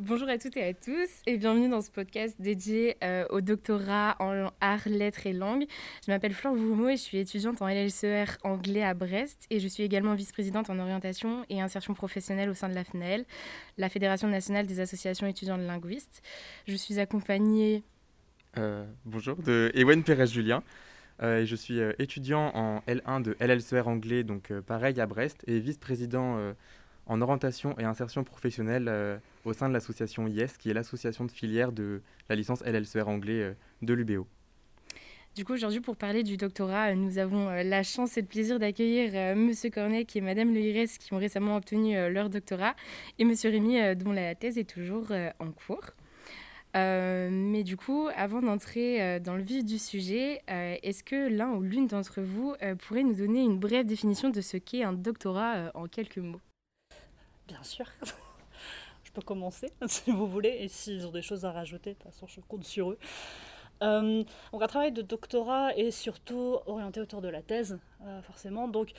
Bonjour à toutes et à tous et bienvenue dans ce podcast dédié euh, au doctorat en arts, lettres et langues. Je m'appelle Flore Voumeau et je suis étudiante en LLCER anglais à Brest et je suis également vice-présidente en orientation et insertion professionnelle au sein de la FNAEL, la Fédération nationale des associations étudiantes linguistes. Je suis accompagnée... Euh, bonjour, de Ewen Pérez-Julien. Euh, je suis étudiant en L1 de LLCER anglais, donc pareil à Brest, et vice-président en orientation et insertion professionnelle euh, au sein de l'association IES, qui est l'association de filière de la licence LLCR anglais euh, de l'UBO. Du coup, aujourd'hui, pour parler du doctorat, euh, nous avons la chance et le plaisir d'accueillir Monsieur Cornet et Madame Le qui ont récemment obtenu leur doctorat, et Monsieur Rémy, dont la thèse est toujours en cours. mais du coup, avant d'entrer dans le vif du sujet, est-ce que l'un ou l'une d'entre vous pourrait nous donner une brève définition de ce qu'est un doctorat en quelques mots? Bien sûr. je peux commencer si vous voulez. Et s'ils ont des choses à rajouter, de toute façon, je compte sur eux. Euh, donc un travail de doctorat est surtout orienté autour de la thèse, euh, forcément. Donc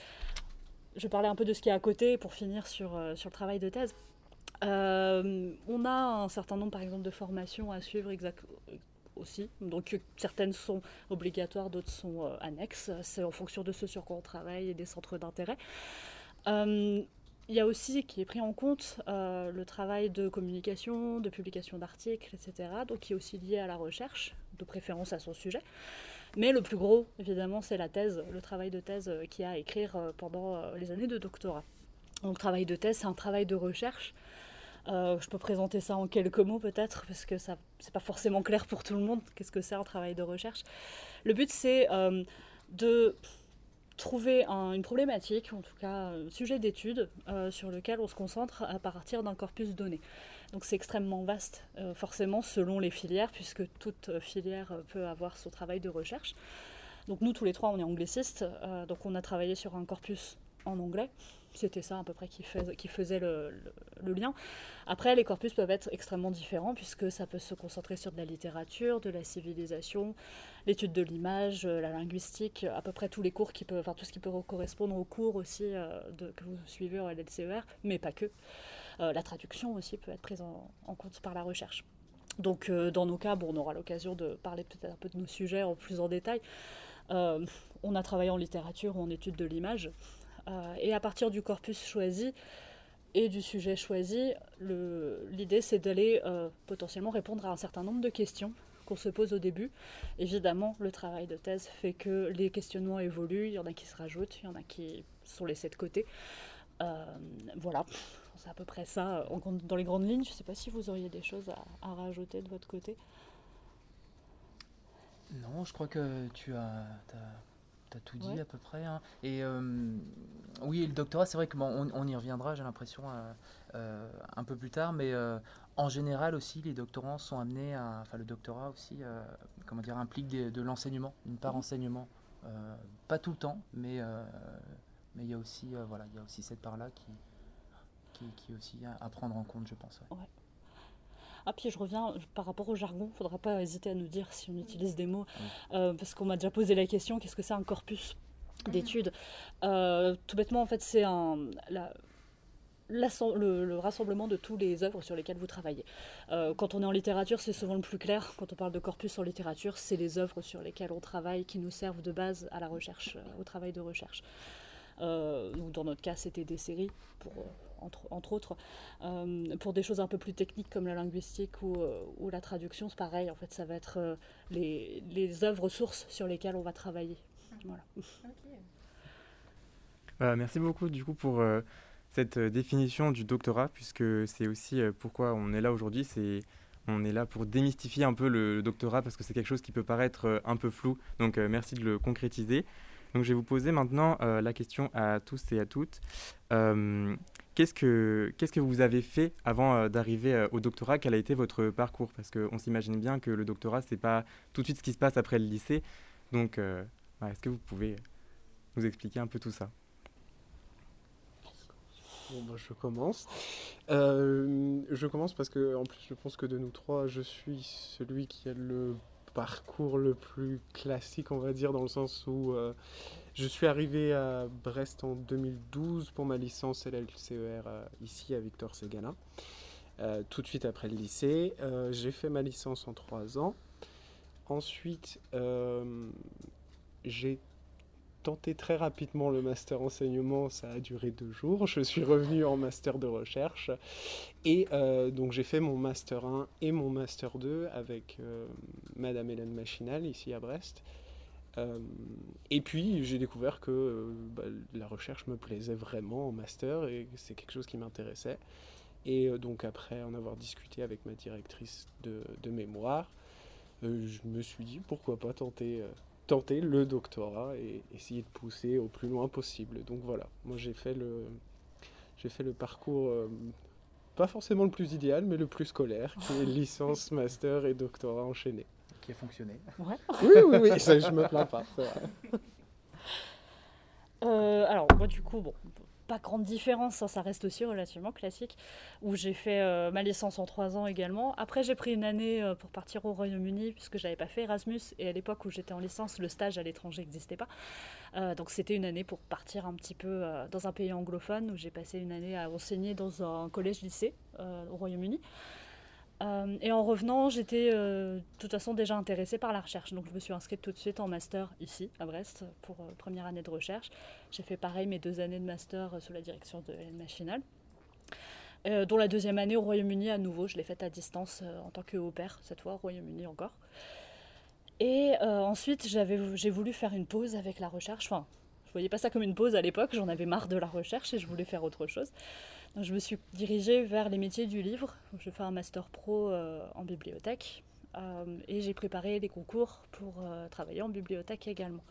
je parler un peu de ce qui est à côté pour finir sur, euh, sur le travail de thèse. on a un certain nombre, par exemple, de formations à suivre exact aussi. Donc certaines sont obligatoires, d'autres sont annexes. C'est en fonction de ce sur quoi on travaille et des centres d'intérêt. Il y a aussi qui est pris en compte euh, le travail de communication, de publication d'articles, etc. Donc qui est aussi lié à la recherche, de préférence à son sujet. Mais le plus gros, évidemment, c'est la thèse, le travail de thèse euh, qu'il y a à écrire euh, pendant les années de doctorat. Donc travail de thèse, c'est un travail de recherche. je peux présenter ça en quelques mots peut-être, parce que ça c'est pas forcément clair pour tout le monde. Qu'est-ce que c'est un travail de recherche Le but c'est de trouver une problématique, en tout cas un sujet d'étude, euh, sur lequel on se concentre à partir d'un corpus donné. Donc c'est extrêmement vaste, euh, forcément, selon les filières, puisque toute filière peut avoir son travail de recherche. Donc nous, tous les trois, on est anglicistes, euh, donc on a travaillé sur un corpus en anglais. C'était ça à peu près qui, faisait le, lien. Après, les corpus peuvent être extrêmement différents puisque ça peut se concentrer sur de la littérature, de la civilisation, l'étude de l'image, euh, la linguistique, à peu près tous les cours qui peuvent, enfin tout ce qui peut correspondre aux cours aussi euh, que vous suivez au LLCER, mais pas que. Euh, la traduction aussi peut être prise en, compte par la recherche. Donc dans nos cas, bon, on aura l'occasion de parler peut-être un peu de nos sujets en plus en détail. on a travaillé en littérature ou en étude de l'image. Euh, et à partir du corpus choisi et du sujet choisi, l'idée c'est d'aller euh, potentiellement répondre à un certain nombre de questions qu'on se pose au début. Évidemment, le travail de thèse fait que les questionnements évoluent, il y en a qui se rajoutent, il y en a qui sont laissés de côté. Euh, voilà, c'est à peu près ça dans les grandes lignes. Je ne sais pas si vous auriez des choses à, rajouter de votre côté. Non, je crois que tu as, as tout dit à peu près. Hein. Et euh, oui, le doctorat, c'est vrai que on, y reviendra, j'ai l'impression, euh, euh, un peu plus tard, mais en général aussi, les doctorants sont amenés à. Enfin, le doctorat aussi, comment dire, implique de l'enseignement, une part mhm. enseignement. pas tout le temps, mais mais il y a aussi voilà, il y a aussi cette part-là qui, qui, qui, est aussi à, prendre en compte, je pense. Ah, puis je reviens par rapport au jargon, il ne faudra pas hésiter à nous dire si on utilise des mots, euh, parce qu'on m'a déjà posé la question qu'est-ce que c'est un corpus d'études? Euh, Tout bêtement, en fait, c'est un. le, rassemblement de tous les œuvres sur lesquelles vous travaillez. Euh, quand on est en littérature, c'est souvent le plus clair. Quand on parle de corpus en littérature, c'est les œuvres sur lesquelles on travaille qui nous servent de base à la recherche, au travail de recherche. dans notre cas, c'était des séries pour entre, autres. Euh, pour des choses un peu plus techniques comme la linguistique ou, euh, la traduction, c'est pareil. En fait, ça va être euh, les, les œuvres sources sur lesquelles on va travailler. Voilà. merci beaucoup du coup pour cette définition du doctorat, puisque c'est aussi pourquoi on est là aujourd'hui. C'est on est là pour démystifier un peu le doctorat parce que c'est quelque chose qui peut paraître un peu flou. Donc merci de le concrétiser. Donc je vais vous poser maintenant la question à tous et à toutes. Qu'est-ce que, qu'est-ce que vous avez fait avant euh, d'arriver euh, au doctorat? Quel a été votre parcours? Parce qu'on s'imagine bien que le doctorat, c'est pas tout de suite ce qui se passe après le lycée. Donc, euh, est-ce que vous pouvez nous expliquer un peu tout ça? Bon, bah, je commence. je commence parce que, en plus, je pense que de nous trois, je suis celui qui a le parcours le plus classique, on va dire, dans le sens où je suis arrivé à Brest en 2012 pour ma licence LLCER euh, ici à Victor Ségana. tout de suite après le lycée. j'ai fait ma licence en trois ans. Ensuite, j'ai tenté très rapidement le master enseignement, ça a duré deux jours. Je suis revenu en master de recherche et euh, donc j'ai fait mon master 1 et mon master 2 avec euh, Madame Hélène Machinal ici à Brest. Euh, et puis j'ai découvert que bah, la recherche me plaisait vraiment en master et c'est quelque chose qui m'intéressait. Et donc après en avoir discuté avec ma directrice de, de mémoire, je me suis dit pourquoi pas tenter tenter le doctorat et essayer de pousser au plus loin possible. Donc voilà, moi j'ai fait le, j'ai fait le parcours, euh, pas forcément le plus idéal, mais le plus scolaire, qui est licence, master et doctorat enchaîné. Qui a fonctionné. Ouais. Oui, oui, oui, ça, je me plains pas. Euh, alors, moi, du coup, bon, pas grande différence, hein, ça reste aussi relativement classique, où j'ai fait euh, ma licence en trois ans également. Après, j'ai pris une année euh, pour partir au Royaume-Uni, puisque j'avais pas fait Erasmus, et à l'époque où j'étais en licence, le stage à l'étranger n'existait pas. Euh, donc c'était une année pour partir un petit peu dans un pays anglophone, où j'ai passé une année à enseigner dans un collège-lycée au Royaume-Uni. Euh, et en revenant, j'étais euh, de toute façon déjà intéressée par la recherche. Donc je me suis inscrite tout de suite en master ici, à Brest, pour euh, première année de recherche. J'ai fait pareil mes deux années de master sous la direction de Hélène Machinal. dont la deuxième année au Royaume-Uni à nouveau, je l'ai faite à distance en tant que au pair, cette fois au Royaume-Uni encore. Et ensuite, j'ai voulu faire une pause avec la recherche. Enfin, je voyais pas ça comme une pause à l'époque, j'en avais marre de la recherche et je voulais faire autre chose je me suis dirigée vers les métiers du livre. Je fais un master pro euh, en bibliothèque euh, et j'ai préparé les concours pour euh, travailler en bibliothèque également.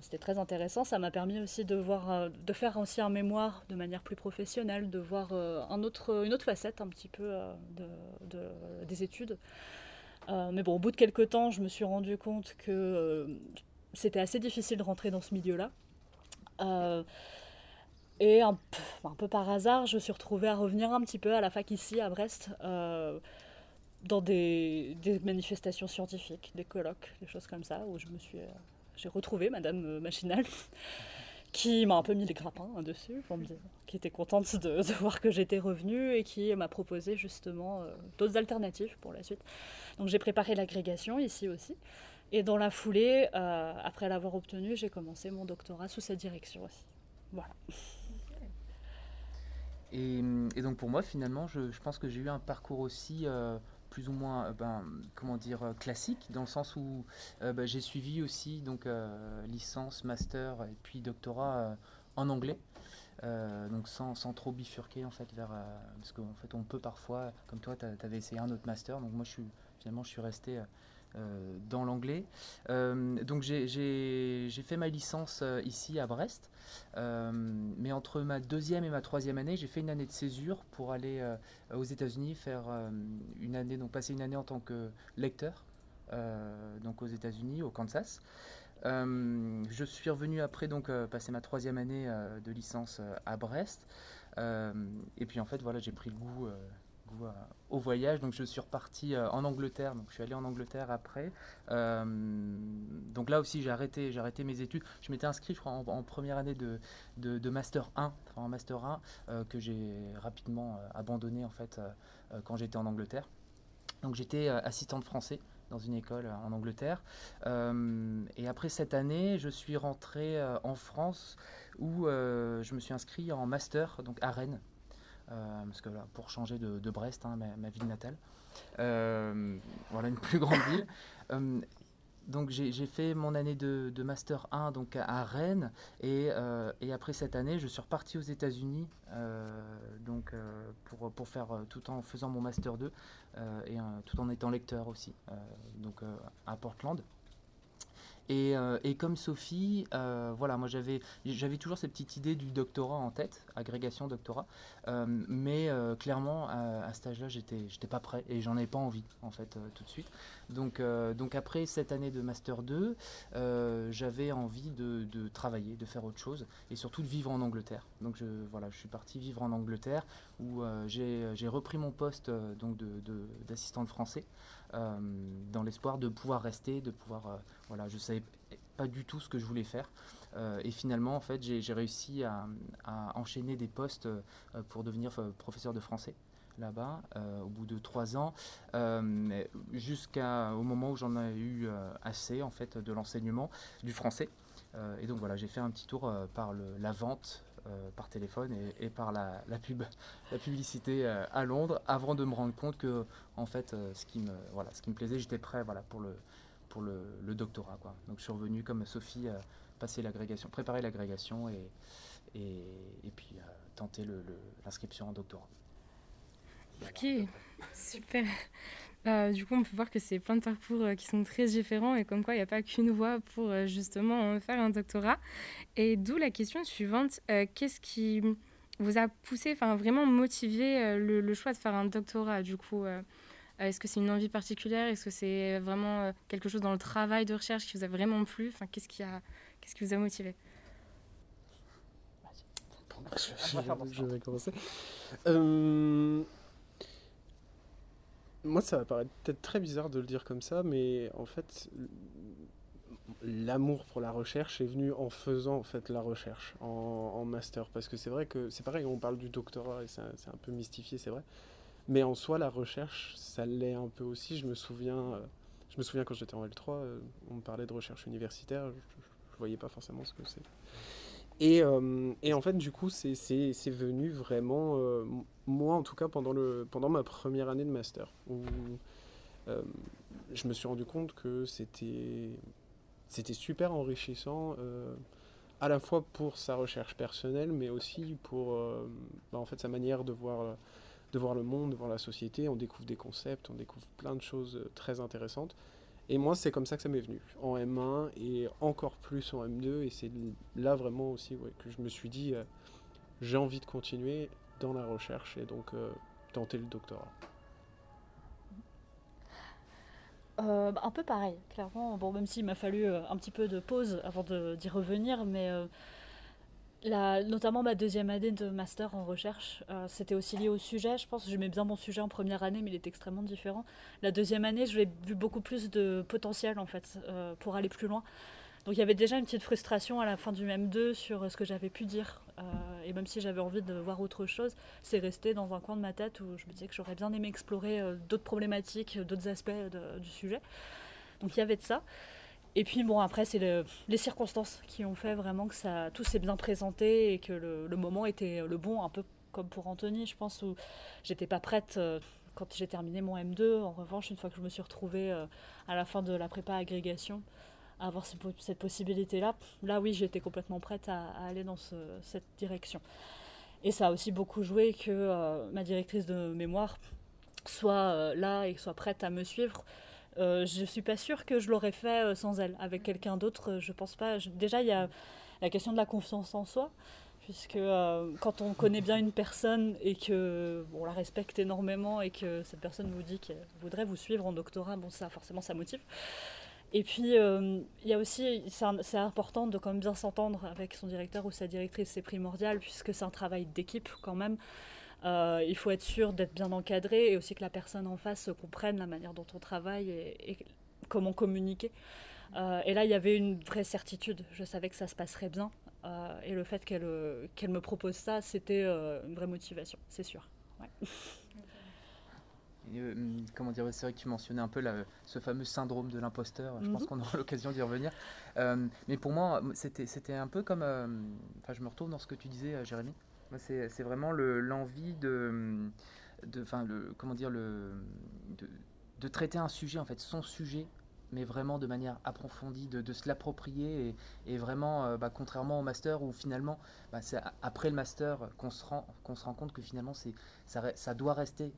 C'était très intéressant, ça m'a permis aussi de, voir, de faire aussi un mémoire de manière plus professionnelle, de voir une autre facette un petit peu de, des études. mais bon, au bout de quelques temps, je me suis rendu compte que c'était assez difficile de rentrer dans ce milieu-là. Et un peu, par hasard, je me suis retrouvée à revenir un petit peu à la fac ici, à Brest, euh, dans des, manifestations scientifiques, des colloques, des choses comme ça, où je me suis, euh, j'ai retrouvé Madame euh, Machinal, qui m'a un peu mis les grappins hein, dessus, qui était contente de, voir que j'étais revenue et qui m'a proposé justement d'autres alternatives pour la suite. Donc j'ai préparé l'agrégation ici aussi. Et dans la foulée, après l'avoir obtenue, j'ai commencé mon doctorat sous sa direction aussi. Voilà. Et, donc pour moi, finalement, je, pense que j'ai eu un parcours aussi euh, plus ou moins, euh, ben, comment dire, euh, classique, dans le sens où ben, j'ai suivi aussi donc licence, master et puis doctorat en anglais. donc sans, trop bifurquer en fait vers parce qu'en fait on peut parfois comme toi tu avais essayé un autre master donc moi je finalement je suis resté euh, dans l'anglais. Euh, donc j'ai fait ma licence euh, ici à Brest, mais entre ma deuxième et ma troisième année, j'ai fait une année de césure pour aller aux États-Unis faire une année, donc passer une année en tant que lecteur, donc aux États-Unis, au Kansas. je suis revenu après donc passer ma troisième année de licence à Brest. et puis en fait voilà j'ai pris le goût au voyage. Donc je suis reparti euh, en Angleterre. Donc je suis allé en Angleterre après. Euh, donc là aussi j'ai arrêté, mes études. Je m'étais inscrit, je crois, en, première année de, master 1, enfin en master 1 euh, que j'ai rapidement abandonné en fait quand j'étais en Angleterre. Donc j'étais assistant de français dans une école en Angleterre. et après cette année, je suis rentré en France où je me suis inscrit en master donc à Rennes euh, parce que pour changer de, Brest, hein, ma, ville natale, euh, voilà une plus grande ville. Euh, donc j'ai fait mon année de, master 1 donc à, Rennes et, après cette année je suis reparti aux États-Unis donc pour, pour faire tout en faisant mon master 2 et tout en étant lecteur aussi donc à Portland. Euh, et, comme Sophie, euh, voilà, moi j'avais, j'avais toujours cette petite idée du doctorat en tête, agrégation doctorat, euh, mais clairement à, cet âge-là, j'étais, j'étais pas prêt et j'en avais pas envie en fait tout de suite. Donc, donc après cette année de master 2, j'avais envie de, travailler, de faire autre chose et surtout de vivre en Angleterre. Donc je, voilà, je suis parti vivre en Angleterre où j'ai, repris mon poste donc de, d'assistant de français. Euh, dans l'espoir de pouvoir rester, de pouvoir... Euh, voilà, je savais pas du tout ce que je voulais faire. Euh, et finalement, en fait, j'ai réussi à, enchaîner des postes pour devenir professeur de français là-bas au bout de trois ans, jusqu'au moment où j'en ai eu assez en fait de l'enseignement du français. et donc voilà, j'ai fait un petit tour par la vente par téléphone et, par la, pub, la publicité à Londres avant de me rendre compte que en fait ce qui me voilà ce qui me plaisait j'étais prêt voilà pour le pour le, doctorat quoi donc je suis revenu comme Sophie passer l'agrégation préparer l'agrégation et, et, et, puis tenter l'inscription en doctorat Ok, super. Bah, du coup, on peut voir que c'est plein de parcours euh, qui sont très différents et comme quoi il n'y a pas qu'une voie pour euh, justement faire un doctorat. Et d'où la question suivante, euh, qu'est-ce qui vous a poussé, enfin vraiment motivé le, choix de faire un doctorat du coup Est-ce que c'est une envie particulière? Est-ce que c'est vraiment quelque chose dans le travail de recherche qui vous a vraiment plu? Enfin, qu'est-ce, qui a, qu'est-ce qui vous a motivé? Je, vais commencer. Euh, moi, ça va paraître peut-être très bizarre de le dire comme ça, mais en fait, l'amour pour la recherche est venu en faisant en fait la recherche en, master. Parce que c'est vrai que c'est pareil, on parle du doctorat et c'est un, peu mystifié, c'est vrai. Mais en soi, la recherche, ça l'est un peu aussi. Je me souviens, euh, je me souviens quand j'étais en L3, euh, on me parlait de recherche universitaire. Je, ne voyais pas forcément ce que c'est. Et, euh, et, en fait, du coup, c'est venu vraiment, euh, moi en tout cas, pendant, ma première année de master, où euh, je me suis rendu compte que c'était super enrichissant, à la fois pour sa recherche personnelle, mais aussi pour bah, sa manière de voir le monde, de voir la société. On découvre des concepts, on découvre plein de choses très intéressantes. Et moi, c'est comme ça que ça m'est venu, en M1 et encore plus en M2. Et c'est là vraiment aussi que je me suis dit, euh, j'ai envie de continuer dans la recherche et donc euh, tenter le doctorat. Euh, bah, un peu pareil, clairement. Bon, même s'il m'a fallu un petit peu de pause avant d'y revenir, mais notamment ma deuxième année de master en recherche, euh, c'était aussi lié au sujet. Je pense que j'aimais bien mon sujet en première année, mais il est extrêmement différent. La deuxième année, j'ai vu beaucoup plus de potentiel en fait euh, pour aller plus loin. Donc il y avait déjà une petite frustration à la fin du M2 sur ce que j'avais pu dire. Euh, et même si j'avais envie de voir autre chose, c'est resté dans un coin de ma tête où je me disais que j'aurais bien aimé explorer d'autres problématiques, d'autres aspects du sujet. Donc il y avait de ça. Et puis bon, après, c'est les circonstances qui ont fait vraiment que ça, tout s'est bien présenté et que le, moment était le bon, un peu comme pour Anthony, je pense, où j'étais pas prête euh, quand j'ai terminé mon M2. En revanche, une fois que je me suis retrouvée euh, à la fin de la prépa agrégation, à avoir cette possibilité-là, là oui, j'étais complètement prête à, aller dans cette direction. Et ça a aussi beaucoup joué que euh, ma directrice de mémoire soit là et soit prête à me suivre euh, je suis pas sûre que je l'aurais fait euh, sans elle. Avec quelqu'un d'autre, euh, je pense pas. Déjà, il y a la question de la confiance en soi, puisque quand on connaît bien une personne et que on la respecte énormément et que cette personne vous dit qu'elle voudrait vous suivre en doctorat, bon, ça, forcément, ça motive. Et puis, il y a aussi, c'est important de quand même bien s'entendre avec son directeur ou sa directrice, c'est primordial, puisque c'est un travail d'équipe quand même. Euh, il faut être sûr d'être bien encadré et aussi que la personne en face comprenne la manière dont on travaille et, comment communiquer. Euh, et là, il y avait une vraie certitude. Je savais que ça se passerait bien. Euh, et le fait qu'elle me propose ça, c'était une vraie motivation, c'est sûr. comment dire, c'est vrai que tu mentionnais un peu ce fameux syndrome de l'imposteur. Je pense mhm. qu'on aura l'occasion d'y revenir. mais pour moi, c'était un peu comme. Enfin, je me retrouve dans ce que tu disais, Jérémy. C'est vraiment l'envie de, comment dire, de, traiter un sujet, en fait, son sujet, mais vraiment de manière approfondie, de, se l'approprier et, vraiment, euh, bah, contrairement au master où finalement, bah, c'est après le master qu'on se rend, se rend compte que finalement, ça doit rester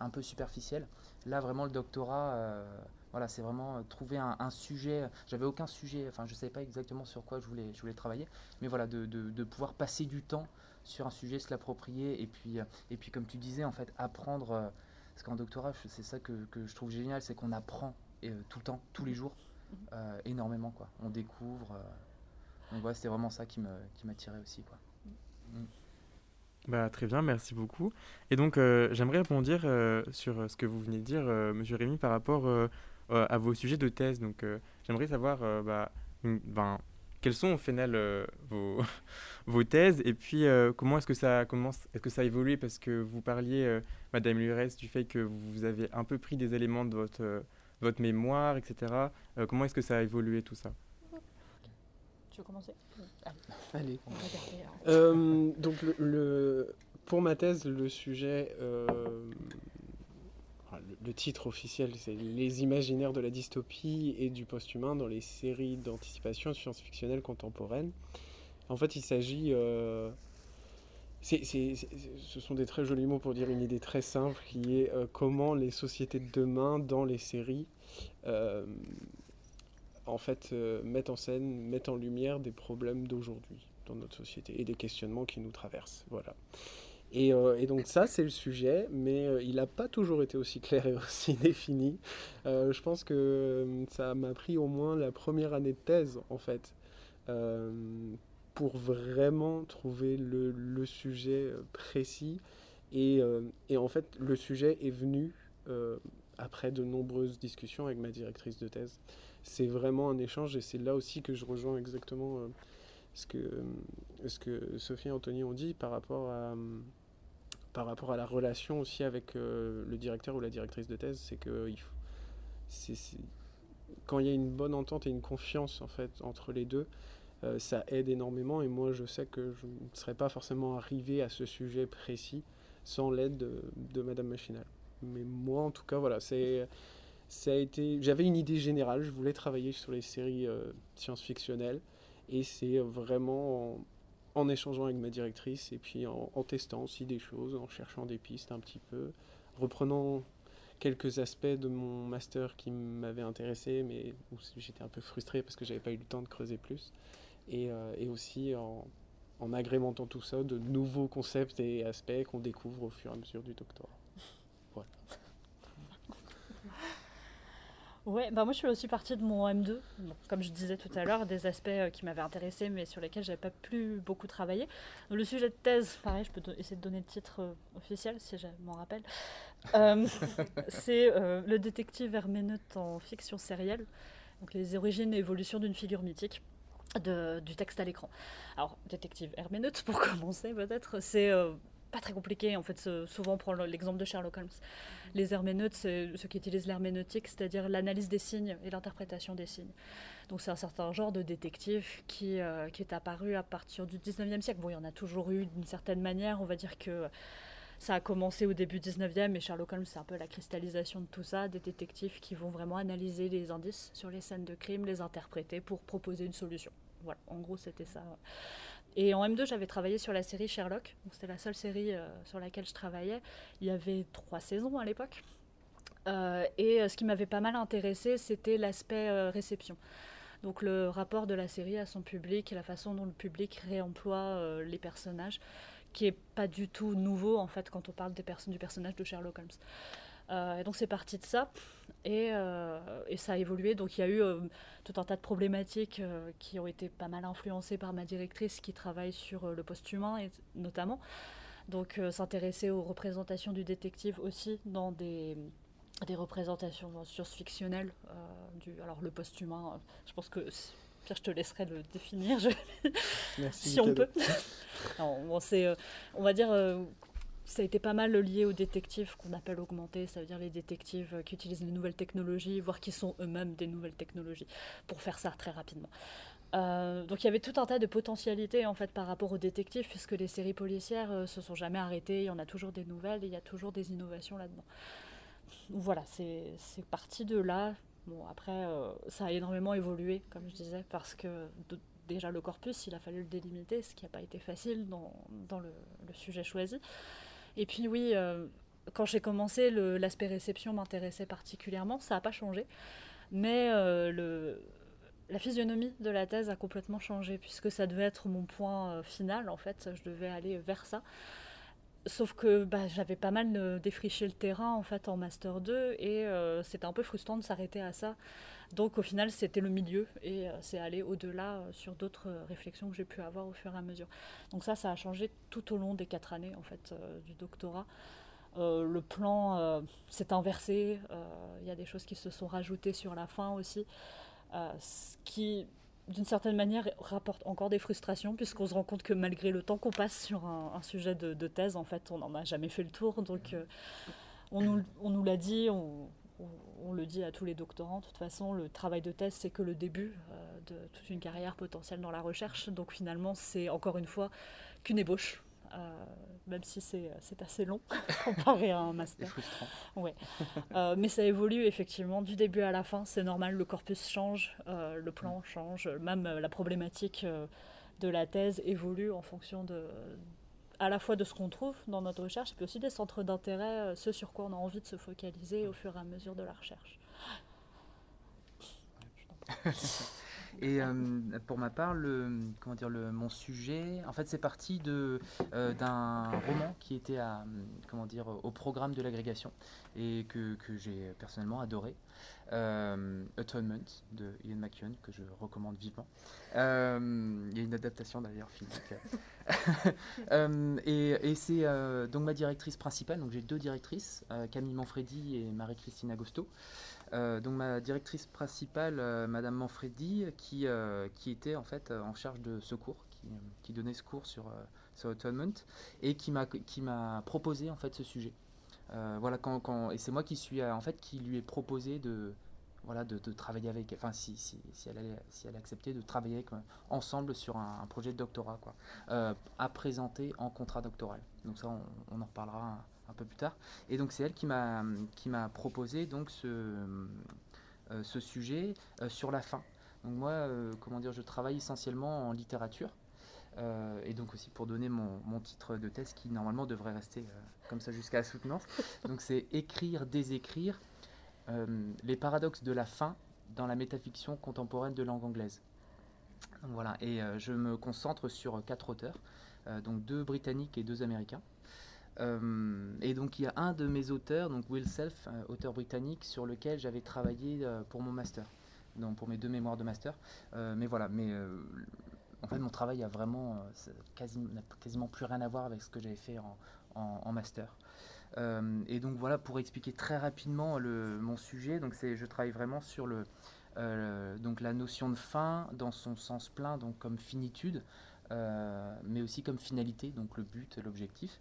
un peu superficiel. Là, vraiment, le doctorat, euh, voilà, c'est vraiment trouver un, sujet. J'avais aucun sujet, enfin, je ne savais pas exactement sur quoi je voulais, je voulais travailler, mais voilà, de, de pouvoir passer du temps sur un sujet, se l'approprier et puis, euh, et puis comme tu disais, en fait, apprendre. Euh, parce qu'en doctorat, c'est ça que, que, je trouve génial, c'est qu'on apprend euh, tout le temps, tous les jours, énormément. Quoi. On découvre. donc voilà, c'était vraiment ça qui m'attirait aussi. Quoi. Mm. Bah, très bien, merci beaucoup. Et donc, j'aimerais répondre sur ce que vous venez de dire, Monsieur Rémy, par rapport à vos sujets de thèse. Donc, j'aimerais savoir, bah, ben, quelles sont au final vos, vos thèses et puis comment est-ce que ça commence, est-ce que ça a évolué? Parce que vous parliez, Madame Lurès, du fait que vous avez un peu pris des éléments de votre, votre mémoire, etc. comment est-ce que ça a évolué tout ça? Tu veux commencer? Allez. Euh, donc le, pour ma thèse, le sujet, euh, le, titre officiel, c'est Les imaginaires de la dystopie et du post-humain dans les séries d'anticipation science-fictionnelle contemporaine. En fait, il s'agit... Euh, ce sont des très jolis mots pour dire une idée très simple qui est comment les sociétés de demain dans les séries en fait, euh, mettent en scène, mettent en lumière des problèmes d'aujourd'hui dans notre société et des questionnements qui nous traversent. Voilà. Et, euh, donc ça, c'est le sujet, mais euh, il n'a pas toujours été aussi clair et aussi défini. je pense que ça m'a pris au moins la première année de thèse, en fait, pour vraiment trouver le, sujet précis. Et, et, en fait, le sujet est venu après de nombreuses discussions avec ma directrice de thèse c'est vraiment un échange et c'est là aussi que je rejoins exactement euh, ce, que, euh, ce que Sophie et Anthony ont dit par rapport à, par rapport à la relation aussi avec euh, le directeur ou la directrice de thèse. C'est que quand il y a une bonne entente et une confiance en fait entre les deux, ça aide énormément. Et moi, je sais que je ne serais pas forcément arrivé à ce sujet précis sans l'aide de, de Madame Machinal. Mais moi, en tout cas, voilà, c'est ça a été, j'avais une idée générale, je voulais travailler sur les séries euh, science-fictionnelles et c'est vraiment en, échangeant avec ma directrice et puis en, testant aussi des choses, en cherchant des pistes un petit peu, reprenant quelques aspects de mon master qui m'avaient intéressé mais où j'étais un peu frustré parce que j'avais pas eu le temps de creuser plus et, euh, et aussi en, en agrémentant tout ça de nouveaux concepts et aspects qu'on découvre au fur et à mesure du doctorat. Voilà. Ouais, bah moi je suis aussi partie de mon M2, comme je disais tout à l'heure, des aspects euh, qui m'avaient intéressé mais sur lesquels j'avais pas pu beaucoup travailler. le sujet de thèse, pareil, je peux essayer de donner le titre euh, officiel si je m'en rappelle. Euh, c'est le détective herméneute en fiction sérielle, donc les origines et évolutions d'une figure mythique. De, du texte à l'écran. Alors, détective herméneute, pour commencer peut-être, c'est pas très compliqué. En fait, souvent on prend l'exemple de Sherlock Holmes. Les herméneutes, c'est ceux qui utilisent l'herméneutique, c'est-à-dire l'analyse des signes et l'interprétation des signes. Donc c'est un certain genre de détective qui, euh, qui est apparu à partir du 19e siècle. Bon, il y en a toujours eu d'une certaine manière. On va dire que ça a commencé au début du 19e et Sherlock Holmes, c'est un peu la cristallisation de tout ça, des détectives qui vont vraiment analyser les indices sur les scènes de crime, les interpréter pour proposer une solution. Voilà, en gros, c'était ça. Et en M2, j'avais travaillé sur la série Sherlock. C'était la seule série euh, sur laquelle je travaillais. Il y avait trois saisons à l'époque. Euh, et euh, ce qui m'avait pas mal intéressé, c'était l'aspect réception. Donc le rapport de la série à son public et la façon dont le public réemploie les personnages, qui est pas du tout nouveau en fait quand on parle du personnage de Sherlock Holmes. Euh, et donc c'est parti de ça. Et, euh, et, ça a évolué. Donc il y a eu euh, tout un tas de problématiques qui ont été pas mal influencées par ma directrice qui travaille sur le post-humain notamment. Donc s'intéresser aux représentations du détective aussi dans des, des représentations science-fictionnelles. du, alors le post-humain, je pense que Pierre, je te laisserai le définir, Merci, si on peut. on va dire ça a été pas mal lié aux détectives qu'on appelle augmentés, ça veut dire les détectives euh, qui utilisent les nouvelles technologies, voire qui sont eux-mêmes des nouvelles technologies, pour faire ça très rapidement. Euh, donc il y avait tout un tas de potentialités en fait par rapport aux détectives, puisque les séries policières euh, se sont jamais arrêtées, il y en a toujours des nouvelles il y a toujours des innovations là-dedans. Voilà, c'est parti de là. Bon, après, ça a énormément évolué, comme je disais, parce que déjà le corpus, il a fallu le délimiter, ce qui n'a pas été facile dans, le, sujet choisi. Et puis oui, euh, quand j'ai commencé, l'aspect réception m'intéressait particulièrement. Ça n'a pas changé. Mais euh, la physionomie de la thèse a complètement changé, puisque ça devait être mon point euh, final, en fait. Je devais aller vers ça. Sauf que bah, j'avais pas mal défriché le terrain en fait en master 2 et c'était un peu frustrant de s'arrêter à ça. Donc au final c'était le milieu et c'est aller au-delà sur d'autres réflexions que j'ai pu avoir au fur et à mesure. Donc ça ça a changé tout au long des quatre années en fait du doctorat. le plan s'est inversé, il y a des choses qui se sont rajoutées sur la fin aussi, ce qui d'une certaine manière, rapporte encore des frustrations, puisqu'on se rend compte que malgré le temps qu'on passe sur un, sujet de, thèse, en fait, on n'en a jamais fait le tour. Donc, euh, on nous, l'a dit, on, on, le dit à tous les doctorants, de toute façon, le travail de thèse, c'est que le début euh, de toute une carrière potentielle dans la recherche. Donc, finalement, c'est encore une fois qu'une ébauche. Euh, même si c'est assez long comparé à un master. C'est frustrant. Ouais. Euh, mais ça évolue effectivement du début à la fin, c'est normal, le corpus change, euh, le plan change, même la problématique de la thèse évolue en fonction de, à la fois de ce qu'on trouve dans notre recherche, et puis aussi des centres d'intérêt, ce sur quoi on a envie de se focaliser au fur et à mesure de la recherche. Et euh, pour ma part, comment dire, mon sujet, en fait, c'est parti de, euh, d'un roman qui était comment dire, au programme de l'agrégation et que, que j'ai personnellement adoré. Euh, Atonement de Ian McEwan, que je recommande vivement. il y a une adaptation d'ailleurs filmique. et, et c'est donc ma directrice principale, donc j'ai deux directrices, Camille Manfredi et Marie-Christine Agosto. Euh, donc ma directrice principale, euh, Madame Manfredi, qui, euh, qui était en fait en charge de secours, qui, qui donnait secours sur, sur Atonement, et qui m'a proposé en fait ce sujet. voilà quand, quand et c'est moi qui suis en fait qui lui ai proposé de voilà de, travailler avec enfin si, si, si, elle allait, si elle acceptait de travailler ensemble sur un, projet de doctorat quoi à présenter en contrat doctoral donc ça on, on en reparlera un peu plus tard. Et donc c'est elle qui m'a proposé donc ce euh, ce sujet euh, sur la fin. Donc moi, euh, comment dire, je travaille essentiellement en littérature. et donc aussi pour donner mon, mon, titre de thèse qui normalement devrait rester comme ça jusqu'à la soutenance. Donc c'est écrire, désécrire les paradoxes de la fin dans la métafiction contemporaine de langue anglaise. Voilà, et je me concentre sur quatre auteurs, donc deux britanniques et deux américains. Euh, et donc il y a un de mes auteurs, donc Will Self, auteur britannique, sur lequel j'avais travaillé euh, pour mon master, donc pour mes deux mémoires de master. Euh, mais voilà, mais en fait mon travail a vraiment quasiment, quasiment plus rien à voir avec ce que j'avais fait en, master. et donc voilà, pour expliquer très rapidement mon sujet, donc je travaille vraiment sur la notion de fin dans son sens plein, donc comme finitude, mais aussi comme finalité, donc le but, l'objectif.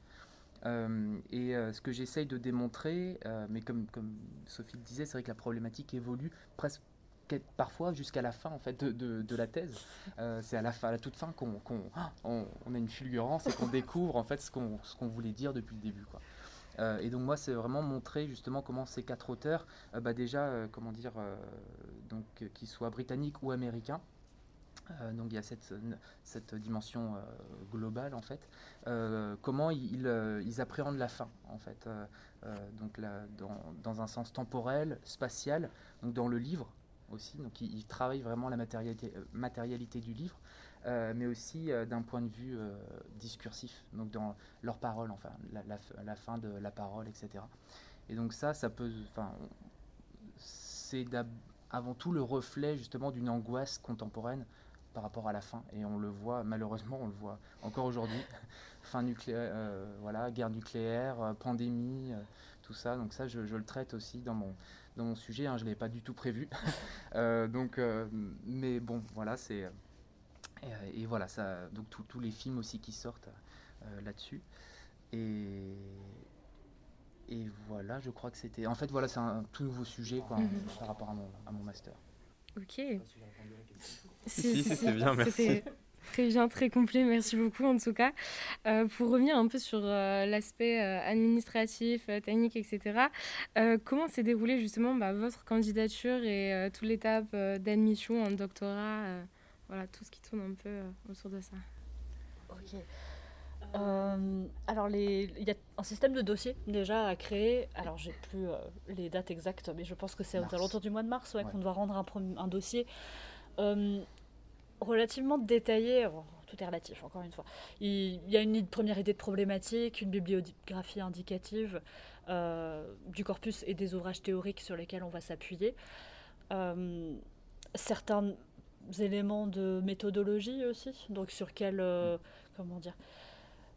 Euh, et euh, ce que j'essaye de démontrer, euh, mais comme, comme Sophie le disait, c'est vrai que la problématique évolue presque parfois jusqu'à la fin en fait de, de, la thèse. c'est à la fin, à la toute fin qu'on ah, on, a une fulgurance et qu'on découvre en fait ce qu'on qu'on voulait dire depuis le début. Et donc moi, c'est vraiment montrer justement comment ces quatre auteurs, bah déjà, comment dire, donc qu'ils soient britanniques ou américains, euh, donc il y a cette, cette dimension euh, globale en fait. Euh, comment ils, appréhendent la fin en fait, donc dans, dans, un sens temporel, spatial, donc dans le livre aussi. Donc ils, travaillent vraiment la matérialité, matérialité du livre, mais aussi d'un point de vue discursif, donc dans leur parole, enfin la, la, fin de la parole, etc. Et donc ça, ça peut, enfin, c'est avant tout le reflet justement d'une angoisse contemporaine par rapport à la fin. Et on le voit, malheureusement, on le voit encore aujourd'hui. fin nucléaire, euh, voilà, guerre nucléaire, euh, pandémie, euh, tout ça. Donc ça, je, le traite aussi dans mon, dans mon sujet. Hein, je ne l'avais pas du tout prévu. donc, mais bon, voilà, c'est... Et, voilà, ça, donc tous les films aussi qui sortent là-dessus. Et, et voilà, je crois que c'était... En fait, voilà, c'est un tout nouveau sujet quoi, mhm. par rapport à mon, à mon master. Ok. Si, c'est bien, merci. Très bien, très complet, merci beaucoup en tout cas. Euh, pour revenir un peu sur euh, l'aspect euh, administratif, technique, etc., comment s'est déroulée justement bah, votre candidature et toute l'étape d'admission en doctorat Voilà, tout ce qui tourne un peu autour de ça? Ok. alors, il y a un système de dossier déjà à créer. Alors, j'ai plus les dates exactes, mais je pense que c'est aux alentours du mois de mars qu'on doit rendre un, un dossier relativement détaillé. tout est relatif, encore une fois. Il, y a une première idée de problématique, une bibliographie indicative euh, du corpus et des ouvrages théoriques sur lesquels on va s'appuyer. Euh, certains éléments de méthodologie aussi, donc sur quel, euh, comment dire,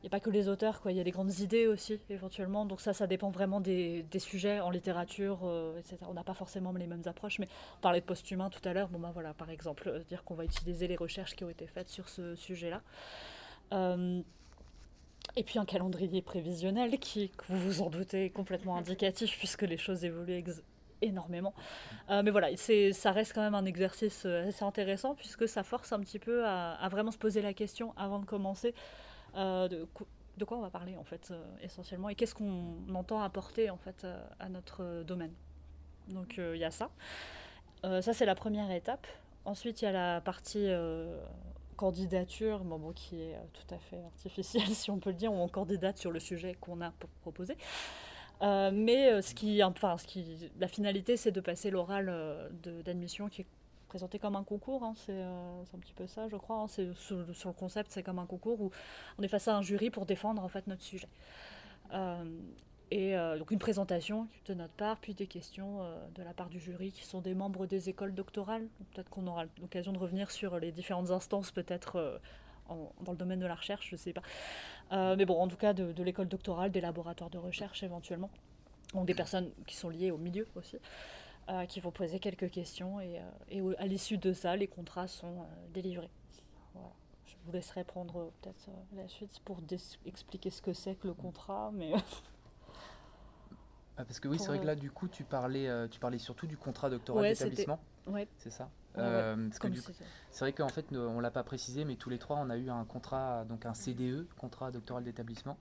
n'y a pas que les auteurs. Il y a des grandes idées aussi, éventuellement. Donc ça, ça dépend vraiment des, sujets en littérature, euh, etc. On n'a pas forcément les mêmes approches, mais on parlait de post-humain tout à l'heure. Bon, ben voilà, par exemple, euh, dire qu'on va utiliser les recherches qui ont été faites sur ce sujet-là. Euh, et puis un calendrier prévisionnel qui, vous vous en doutez, est complètement indicatif puisque les choses évoluent énormément. mais voilà, ça reste quand même un exercice assez intéressant puisque ça force un petit peu à vraiment se poser la question avant de commencer. Euh, de, quoi on va parler en fait euh, essentiellement et qu'est-ce qu'on entend apporter en fait euh, à notre domaine. Donc il y a ça. ça c'est la première étape. Ensuite il y a la partie candidature, bon, qui est tout à fait artificielle, si on peut le dire, où on candidate sur le sujet qu'on a proposé. Euh, mais ce qui, enfin, ce qui, la finalité, c'est de passer l'oral d'admission qui est présenté comme un concours, hein, euh, c'est un petit peu ça, je crois. Hein, c'est, sur, le concept, c'est comme un concours où on est face à un jury pour défendre en fait notre sujet. Euh, et euh, donc une présentation de notre part, puis des questions de la part du jury qui sont des membres des écoles doctorales. Peut-être qu'on aura l'occasion de revenir sur les différentes instances, peut-être dans le domaine de la recherche, je ne sais pas. mais bon, en tout cas, de, de l'école doctorale, des laboratoires de recherche éventuellement, ou des personnes qui sont liées au milieu aussi. Euh, qui vont poser quelques questions et, euh, à l'issue de ça, les contrats sont euh, délivrés. Je vous laisserai prendre peut-être la suite pour expliquer ce que c'est que le contrat, mais ah, parce que oui, c'est vrai que là, du coup, tu parlais, tu parlais surtout du contrat doctoral d'établissement. Ouais. C'est ça? C'est vrai qu'en fait, on l'a pas précisé, mais tous les trois, on a eu un contrat, donc un CDE, contrat doctoral d'établissement.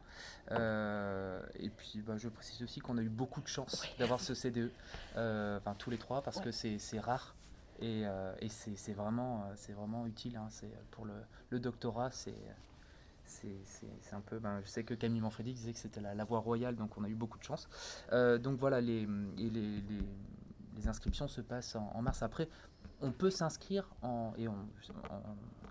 Euh, et puis, bah, je précise aussi qu'on a eu beaucoup de chance d'avoir ce CDE, euh, enfin tous les trois, parce que c'est rare. Et, euh, et c'est vraiment, c'est vraiment utile. Hein. C'est pour le, le doctorat, c'est c'est un peu. Ben, je sais que Camille Manfredi disait que c'était la, la, voie royale, donc on a eu beaucoup de chance. donc voilà, les, les, les, les inscriptions se passent en, mars. Après, on peut s'inscrire en, et en,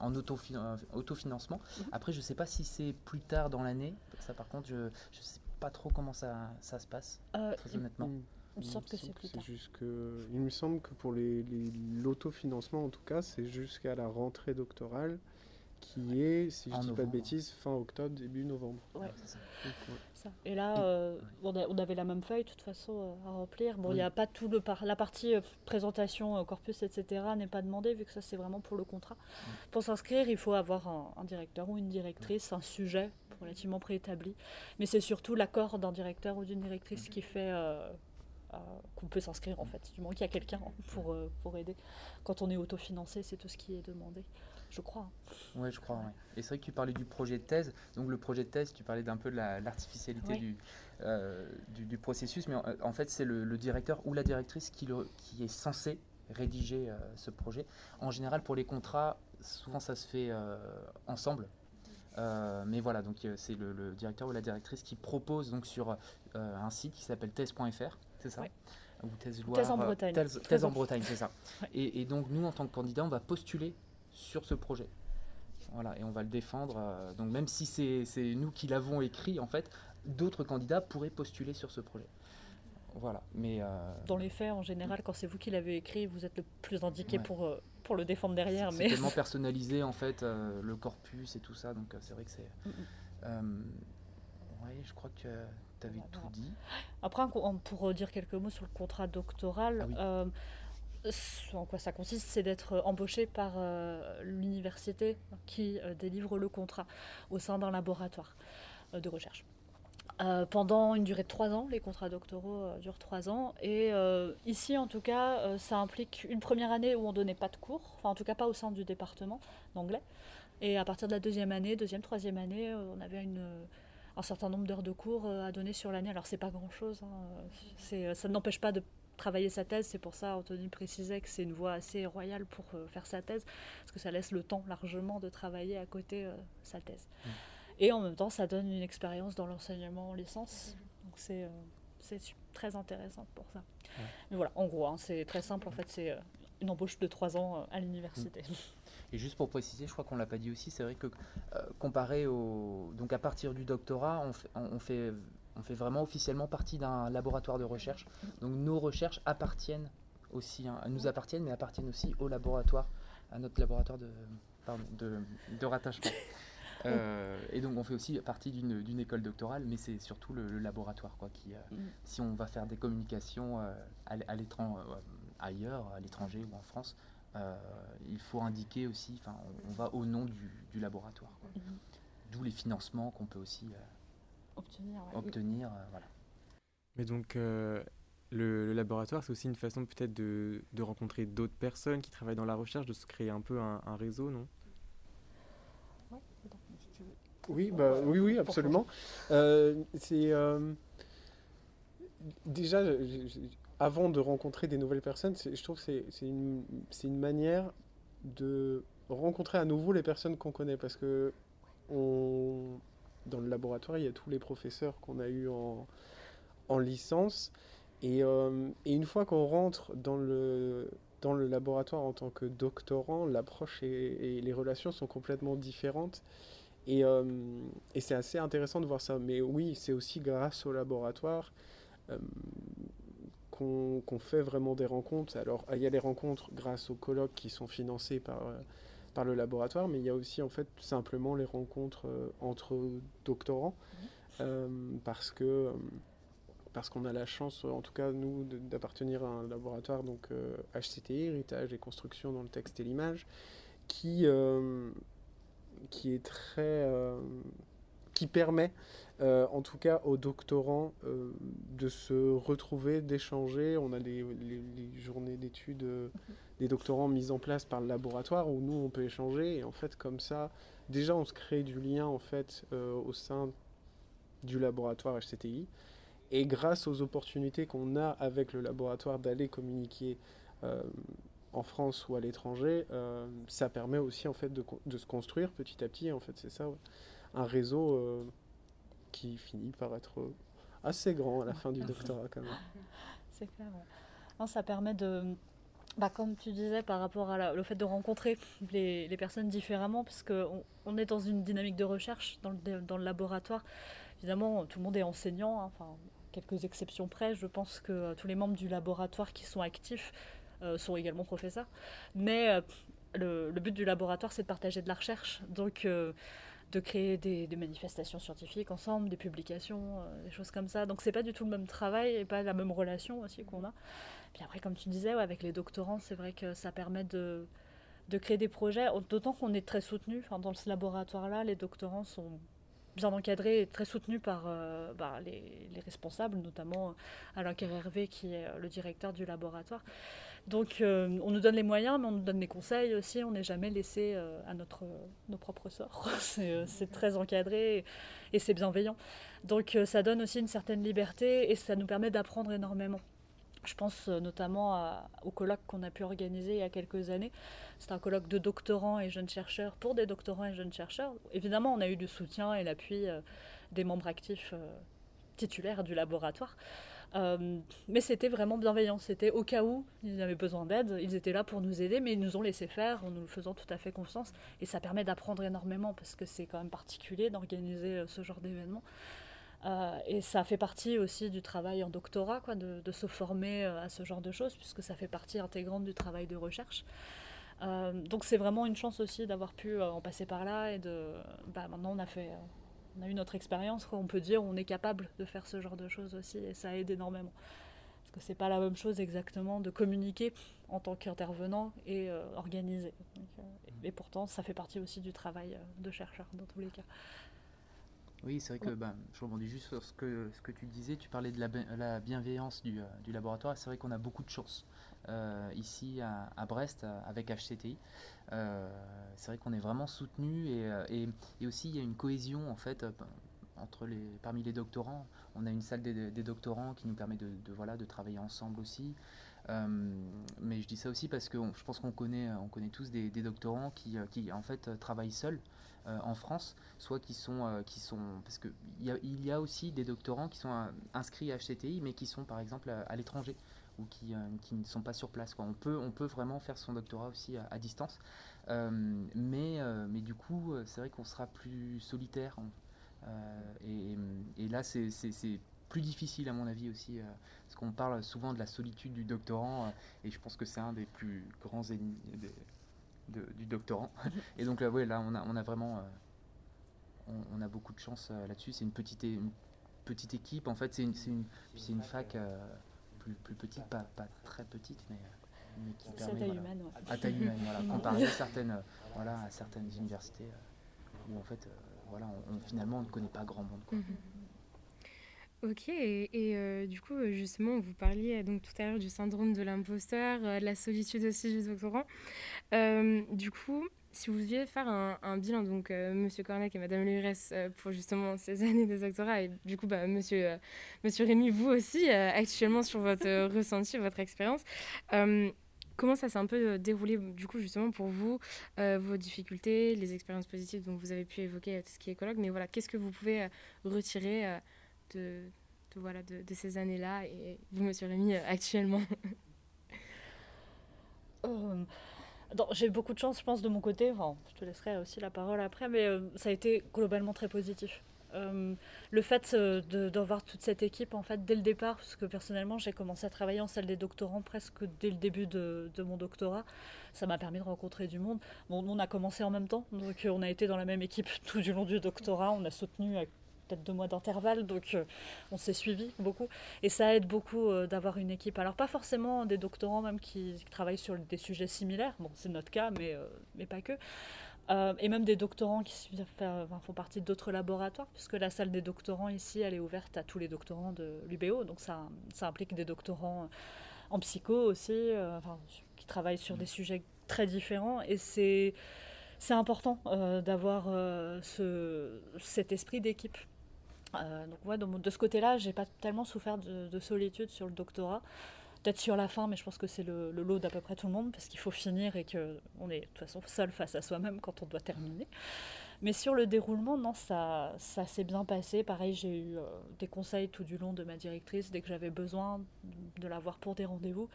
en, autofinancement. Mhm. Après, je ne sais pas si c'est plus tard dans l'année. Ça, par contre, je ne sais pas trop comment ça, ça se passe, euh, très honnêtement. Il, me semble que c'est plus tard. il me semble que pour l'autofinancement, en tout cas, c'est jusqu'à la rentrée doctorale qui est, si je ne dis pas de bêtises, fin octobre, début novembre. Ouais, ça. Et là, euh, on, avait la même feuille, de toute façon, euh, à remplir. Bon, il n'y a pas tout le par la partie euh, présentation, corpus, etc. n'est pas demandée, vu que ça, c'est vraiment pour le contrat. Pour s'inscrire, il faut avoir un, directeur ou une directrice, un sujet relativement préétabli. Mais c'est surtout l'accord d'un directeur ou d'une directrice qui fait qu'on peut s'inscrire, en fait. Du moment qu'il y a quelqu'un pour, pour aider. Quand on est autofinancé, c'est tout ce qui est demandé je crois. Oui, je crois. Et c'est vrai que tu parlais du projet de thèse. Donc le projet de thèse, tu parlais d'un peu de l'artificialité euh, du, du, processus, mais en, fait c'est le, directeur ou la directrice qui, le, qui est censé rédiger euh, ce projet. En général, pour les contrats, souvent ça se fait euh, ensemble. mais voilà, donc c'est le, directeur ou la directrice qui propose donc sur un site qui s'appelle thèse.fr, c'est ça ou thèse, thèse en Bretagne. Thèse, en Bretagne, c'est ça. Et, et, donc nous, en tant que candidat, on va postuler sur ce projet. Voilà, et on va le défendre. Euh, donc même si c'est nous qui l'avons écrit, en fait, d'autres candidats pourraient postuler sur ce projet. Voilà, mais... Euh, Dans les faits, en général, quand c'est vous qui l'avez écrit, vous êtes le plus indiqué pour, euh, pour le défendre derrière. C'est tellement personnalisé, en fait, le corpus et tout ça, donc c'est vrai que c'est... oui, je crois que tu avais tout dit. Après, pour dire quelques mots sur le contrat doctoral, ah en quoi ça consiste, c'est d'être embauché par euh, l'université qui euh, délivre le contrat au sein d'un laboratoire euh, de recherche. pendant une durée de trois ans, les contrats doctoraux durent trois ans. Et ici, en tout cas, ça implique une première année où on ne donnait pas de cours, enfin en tout cas pas au sein du département d'anglais. Et à partir de la deuxième année, deuxième, troisième année, on avait un certain nombre d'heures de cours à donner sur l'année. Alors c'est pas grand-chose, hein. ça n'empêche pas de travailler sa thèse. C'est pour ça, Anthony précisait que c'est une voie assez royale pour euh, faire sa thèse, parce que ça laisse le temps largement de travailler à côté euh, sa thèse. Mm. Et en même temps, ça donne une expérience dans l'enseignement en licence. Donc c'est euh, très intéressant pour ça. Mais voilà, en gros, hein, c'est très simple. En fait, c'est une embauche de trois ans à l'université. Mm. Et juste pour préciser, je crois qu'on l'a pas dit aussi, c'est vrai que comparé au donc à partir du doctorat, on fait, on fait on fait vraiment officiellement partie d'un laboratoire de recherche. Donc nos recherches appartiennent aussi, hein, nous appartiennent, mais appartiennent aussi au laboratoire, à notre laboratoire de, de, rattachement. Euh, et donc on fait aussi partie d'une école doctorale, mais c'est surtout le, laboratoire. Quoi, qui, euh, mm. Si on va faire des communications à, à l'étranger, ailleurs, à l'étranger ou en France, il faut indiquer aussi, enfin on, va au nom du, laboratoire. Mm-hmm. D'où les financements qu'on peut aussi obtenir. obtenir voilà. Mais donc, le, laboratoire, c'est aussi une façon peut-être de, de, rencontrer d'autres personnes qui travaillent dans la recherche, de se créer un peu un, réseau, non? Oui, bah, oui, oui, absolument. Euh, c'est euh, déjà avant de rencontrer des nouvelles personnes, je trouve que c'est une, une, manière de rencontrer à nouveau les personnes qu'on connaît parce que on, dans le laboratoire, il y a tous les professeurs qu'on a eu en, en licence euh, et, une fois qu'on rentre dans le, dans le laboratoire en tant que doctorant, l'approche et, les relations sont complètement différentes. Et, euh, et c'est assez intéressant de voir ça. Mais oui, c'est aussi grâce au laboratoire euh, qu'on fait vraiment des rencontres. Alors, il y a les rencontres grâce aux colloques qui sont financés par, par le laboratoire, mais il y a aussi en fait simplement les rencontres entre doctorants. Mmh. parce que parce qu'on a la chance, en tout cas nous, d'appartenir à un laboratoire, donc HCTI, euh, Héritage et Construction dans le texte et l'image, qui, euh, qui est très... Euh, qui permet, en tout cas aux doctorants, de se retrouver, d'échanger. On a les, journées d'études des doctorants mises en place par le laboratoire où nous, on peut échanger. Et en fait, comme ça, déjà, on se crée du lien, en fait, au sein du laboratoire HCTI. Et grâce aux opportunités qu'on a avec le laboratoire d'aller communiquer euh, en France ou à l'étranger, euh, ça permet aussi en fait de, se construire petit à petit. En fait, c'est ça, un réseau euh, qui finit par être assez grand à la fin du doctorat quand même. C'est clair. ça permet de, bah, comme tu disais, par rapport à le fait de rencontrer les, les personnes différemment, parce qu'on on est dans une dynamique de recherche dans le, dans le laboratoire. Évidemment, tout le monde est enseignant. Hein, enfin, quelques exceptions près, je pense que euh, tous les membres du laboratoire qui sont actifs euh, sont également professeurs. Mais euh, le, but du laboratoire, c'est de partager de la recherche. Donc, de créer des, manifestations scientifiques ensemble, des publications, des choses comme ça. Donc c'est pas du tout le même travail et pas la même relation aussi qu'on a. Puis après, comme tu disais, avec les doctorants, c'est vrai que ça permet de, de créer des projets, d'autant qu'on est très soutenu. Dans ce laboratoire-là, les doctorants sont bien encadré et très soutenu par euh, bah, les, responsables, notamment euh, Alain Hervé qui est euh, le directeur du laboratoire. Donc on nous donne les moyens, mais on nous donne des conseils aussi. On n'est jamais laissé à notre, nos propres sorts. c'est très encadré et c'est bienveillant. Donc ça donne aussi une certaine liberté et ça nous permet d'apprendre énormément. Je pense euh, notamment au colloque qu'on a pu organiser il y a quelques années. C'est un colloque de doctorants et jeunes chercheurs pour des doctorants et jeunes chercheurs. Évidemment, on a eu du soutien et l'appui euh, des membres actifs euh, titulaires du laboratoire. Mais c'était vraiment bienveillant. C'était au cas où ils avaient besoin d'aide, ils étaient là pour nous aider, mais ils nous ont laissé faire en nous faisant tout à fait confiance. Et ça permet d'apprendre énormément parce que c'est quand même particulier d'organiser ce genre d'événement. Euh, et ça fait partie aussi du travail en doctorat, de, se former euh, à ce genre de choses, puisque ça fait partie intégrante du travail de recherche. Euh, donc c'est vraiment une chance aussi d'avoir pu en passer par là et de bah, maintenant on a fait on a eu notre expérience on peut dire on est capable de faire ce genre de choses aussi et ça aide énormément. Parce que c'est pas la même chose exactement de communiquer en tant qu'intervenant et organiser et pourtant ça fait partie aussi du travail de chercheur dans tous les cas. Oui, c'est vrai que bah, je rebondis juste sur ce que, ce que tu disais. Tu parlais de la, bienveillance du, euh, du laboratoire. C'est vrai qu'on a beaucoup de chance euh, ici à, Brest avec HCTI. Euh, c'est vrai qu'on est vraiment soutenu et, aussi il y a une cohésion en fait entre les, parmi les doctorants. On a une salle des, doctorants qui nous permet de, voilà, de travailler ensemble aussi. mais je dis ça aussi parce que je pense qu'on connaît, on connaît tous des, doctorants qui, qui en fait travaillent seuls euh, en France, soit qui sont, euh, qui sont parce qu'il y, a, y a aussi des doctorants qui sont euh, inscrits à HCTI, mais qui sont par exemple à, l'étranger ou qui, qui, ne sont pas sur place. Quoi. On, peut, vraiment faire son doctorat aussi à, distance, mais, mais du coup, c'est vrai qu'on sera plus solitaire. Et, et, là, c'est plus difficile à mon avis aussi, parce qu'on parle souvent de la solitude du doctorant, et je pense que c'est un des plus grands ennemis, du doctorant. Et donc là, ouais, là, on a, vraiment, euh, on, a beaucoup de chance là-dessus. C'est une petite, équipe. En fait, c'est une fac plus, plus petite, pas, pas très petite, mais mais qui permet, à taille humaine, à taille humaine, voilà, comparé à certaines, voilà, à certaines universités où en fait, voilà, on, finalement, on ne connaît pas grand monde. Quoi. Mhm. Ok, et, euh, du coup, euh, justement, vous parliez euh, donc tout à l'heure du syndrome de l'imposteur, de la solitude aussi du doctorant. du coup, si vous deviez faire un, bilan, donc Monsieur Cornec et Madame Lurès, pour justement ces années de doctorat, et du coup, bah, Monsieur, Monsieur Rémy, vous aussi, actuellement sur votre ressenti, votre expérience, comment ça s'est un peu déroulé, du coup, justement, pour vous, vos difficultés, les expériences positives dont vous avez pu évoquer tout ce qui est écologue, mais voilà, qu'est-ce que vous pouvez retirer de, voilà, de, ces années-là et vous, Monsieur Rémi, euh, actuellement? euh, J'ai beaucoup de chance, je pense, de mon côté. Enfin, je te laisserai aussi la parole après, mais euh, ça a été globalement très positif. le fait d'avoir toute cette équipe, en fait, dès le départ, parce que personnellement, j'ai commencé à travailler en salle des doctorants presque dès le début de, de mon doctorat, ça m'a permis de rencontrer du monde. Bon, on a commencé en même temps, donc on a été dans la même équipe tout du long du doctorat, on a soutenu peut-être deux mois d'intervalle, donc euh, on s'est suivi beaucoup. Et ça aide beaucoup euh, d'avoir une équipe. Alors pas forcément des doctorants même qui, travaillent sur des sujets similaires, bon c'est notre cas, mais, euh, mais pas que. et même des doctorants qui font partie d'autres laboratoires, puisque la salle des doctorants ici, elle est ouverte à tous les doctorants de l'UBO, donc ça, implique des doctorants en psycho aussi, qui travaillent sur des sujets très différents. Et c'est c'est important d'avoir ce, cet esprit d'équipe. Euh, donc ouais, de, ce côté-là, j'ai pas tellement souffert de, solitude sur le doctorat. Peut-être sur la fin, mais je pense que c'est le, lot d'à peu près tout le monde, parce qu'il faut finir et qu'on est de toute façon seul face à soi-même quand on doit terminer. Mais sur le déroulement, non, ça, ça s'est bien passé. Pareil, j'ai eu euh, des conseils tout du long de ma directrice dès que j'avais besoin de la voir pour des rendez-vous.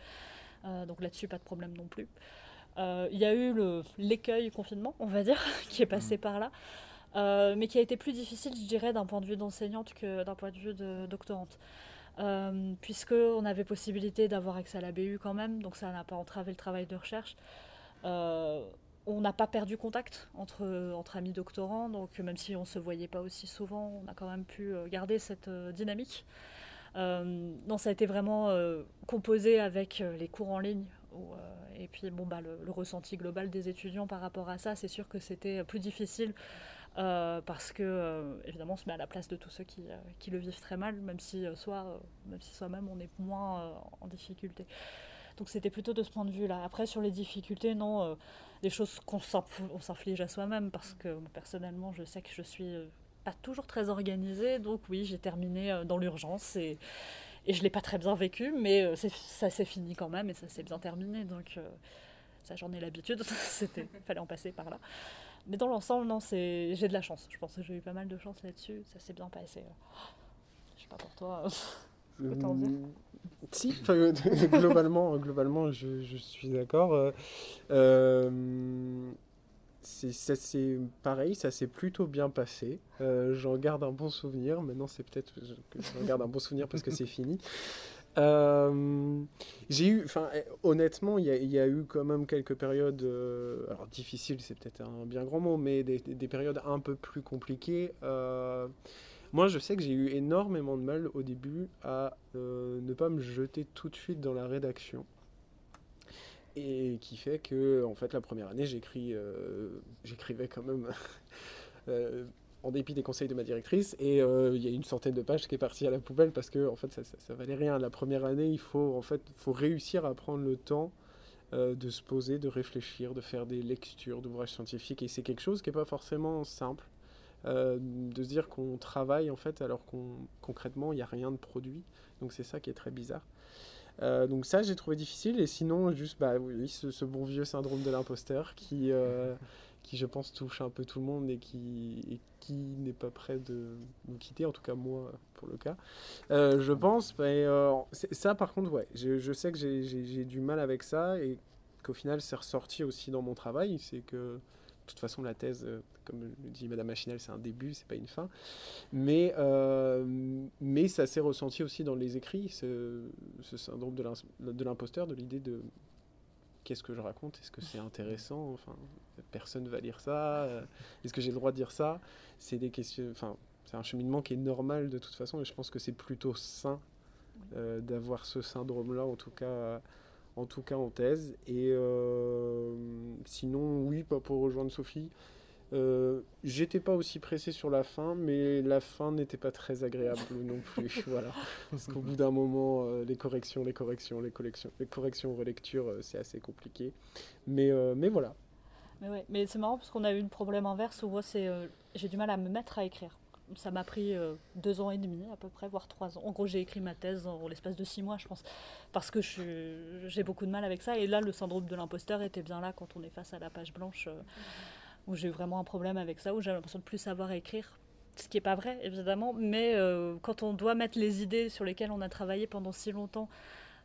Euh, donc là-dessus, pas de problème non plus. Il y a eu l'écueil confinement, on va dire, qui est passé mmh. par là. Euh, mais qui a été plus difficile, je dirais, d'un point de vue d'enseignante que d'un point de vue de doctorante. Euh, Puisqu'on avait possibilité d'avoir accès à la BU quand même, donc ça n'a pas entravé le travail de recherche. Euh, on n'a pas perdu contact entre, entre amis doctorants, donc même si on ne se voyait pas aussi souvent, on a quand même pu euh, garder cette dynamique. non, ça a été vraiment composé avec les cours en ligne et puis bon, bah, le, ressenti global des étudiants par rapport à ça, c'est sûr que c'était plus difficile euh, parce que euh, évidemment on se met à la place de tous ceux qui, euh, le vivent très mal, même si soit, même si soi-même on est moins en difficulté. Donc c'était plutôt de ce point de vue-là. Après sur les difficultés, non, des choses qu'on s'inflige à soi-même, parce que personnellement je sais que je suis pas toujours très organisée, donc oui j'ai terminé dans l'urgence et, et je l'ai pas très bien vécu, mais ça s'est fini quand même et ça s'est bien terminé, donc ça j'en ai l'habitude, c'était fallait en passer par là. Mais dans l'ensemble, non, c'est j'ai de la chance. Je pense que j'ai eu pas mal de chance là-dessus. Ça s'est bien passé. Je sais pas pour toi. dire. Si, globalement, globalement, je, je suis d'accord. Euh, euh c'est pareil, ça s'est plutôt bien passé. Euh, j'en garde un bon souvenir. Maintenant, c'est peut-être que j'en garde un bon souvenir parce que c'est fini. Euh, j'ai eu, enfin, honnêtement, il y, a eu quand même quelques périodes, euh, alors difficiles, c'est peut-être un bien grand mot, mais des, périodes un peu plus compliquées. Euh, moi, je sais que j'ai eu énormément de mal au début à ne pas me jeter tout de suite dans la rédaction. Et qui fait que, en fait, la première année, j'écrivais quand même en dépit des conseils de ma directrice. Et euh, il y a une centaine de pages qui est partie à la poubelle parce que en fait, ça, ça, valait rien. La première année, il faut, en fait, faut réussir à prendre le temps euh, de se poser, de réfléchir, de faire des lectures d'ouvrages scientifiques. Et c'est quelque chose qui n'est pas forcément simple. Euh, de se dire qu'on travaille en fait alors qu'on concrètement il n'y a rien de produit donc c'est ça qui est très bizarre donc ça j'ai trouvé difficile et sinon juste bah oui ce, ce bon vieux syndrome de l'imposteur qui qui je pense touche un peu tout le monde et qui, qui n'est pas prêt de nous quitter, en tout cas moi pour le cas. Euh, je pense, mais, euh, ça par contre, ouais, je, sais que j'ai du mal avec ça et qu'au final c'est ressorti aussi dans mon travail, c'est que de toute façon la thèse, euh, comme le dit Madame Machinel, c'est un début, c'est pas une fin, mais, mais ça s'est ressenti aussi dans les écrits, ce syndrome de l'imposteur, de l'idée de qu'est-ce que je raconte? Est-ce que c'est intéressant? Enfin, personne va lire ça. Euh, est-ce que j'ai le droit de dire ça? C'est des questions. Enfin, c'est un cheminement qui est normal de toute façon, et je pense que c'est plutôt sain euh, d'avoir ce syndrome-là, en tout cas, en tout cas en thèse. Et euh, sinon, oui, pas pour rejoindre Sophie. Euh, j'étais pas aussi pressé sur la fin, mais la fin n'était pas très agréable non plus. voilà. Parce qu'au bout d'un moment, euh, les corrections, les corrections, les collections, les corrections, relectures, euh, c'est assez compliqué. Mais, mais voilà. Mais, ouais. mais c'est marrant parce qu'on a eu un problème inverse où moi, c'est, j'ai du mal à me mettre à écrire. Ça m'a pris deux ans et demi à peu près, voire trois ans. En gros, j'ai écrit ma thèse en l'espace de six mois, je pense, parce que j'ai beaucoup de mal avec ça. Et là, le syndrome de l'imposteur était bien là quand on est face à la page blanche où j'ai eu vraiment un problème avec ça, où j'ai l'impression de plus savoir écrire. Ce qui n'est pas vrai, évidemment, mais euh, quand on doit mettre les idées sur lesquelles on a travaillé pendant si longtemps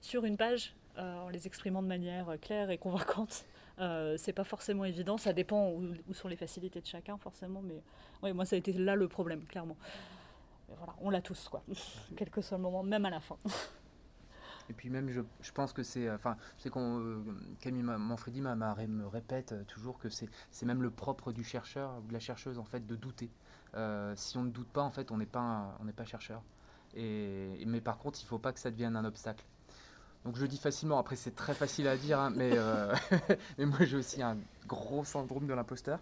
sur une page, euh, en les exprimant de manière claire et convaincante, euh, c'est pas forcément évident. Ça dépend où, où, sont les facilités de chacun, forcément, mais ouais, moi, ça a été là le problème, clairement. voilà, on l'a tous, quoi, quel que soit le moment, même à la fin. Et puis même, je, pense que c'est, enfin, c'est qu'on, euh, Manfredi me répète toujours que c'est, c'est même le propre du chercheur ou de la chercheuse en fait de douter. Euh, si on ne doute pas, en fait, on n'est pas, on n'est pas chercheur. Et, mais par contre, il ne faut pas que ça devienne un obstacle. Donc je le dis facilement, après c'est très facile à dire, hein, mais, euh, mais moi j'ai aussi un gros syndrome de l'imposteur.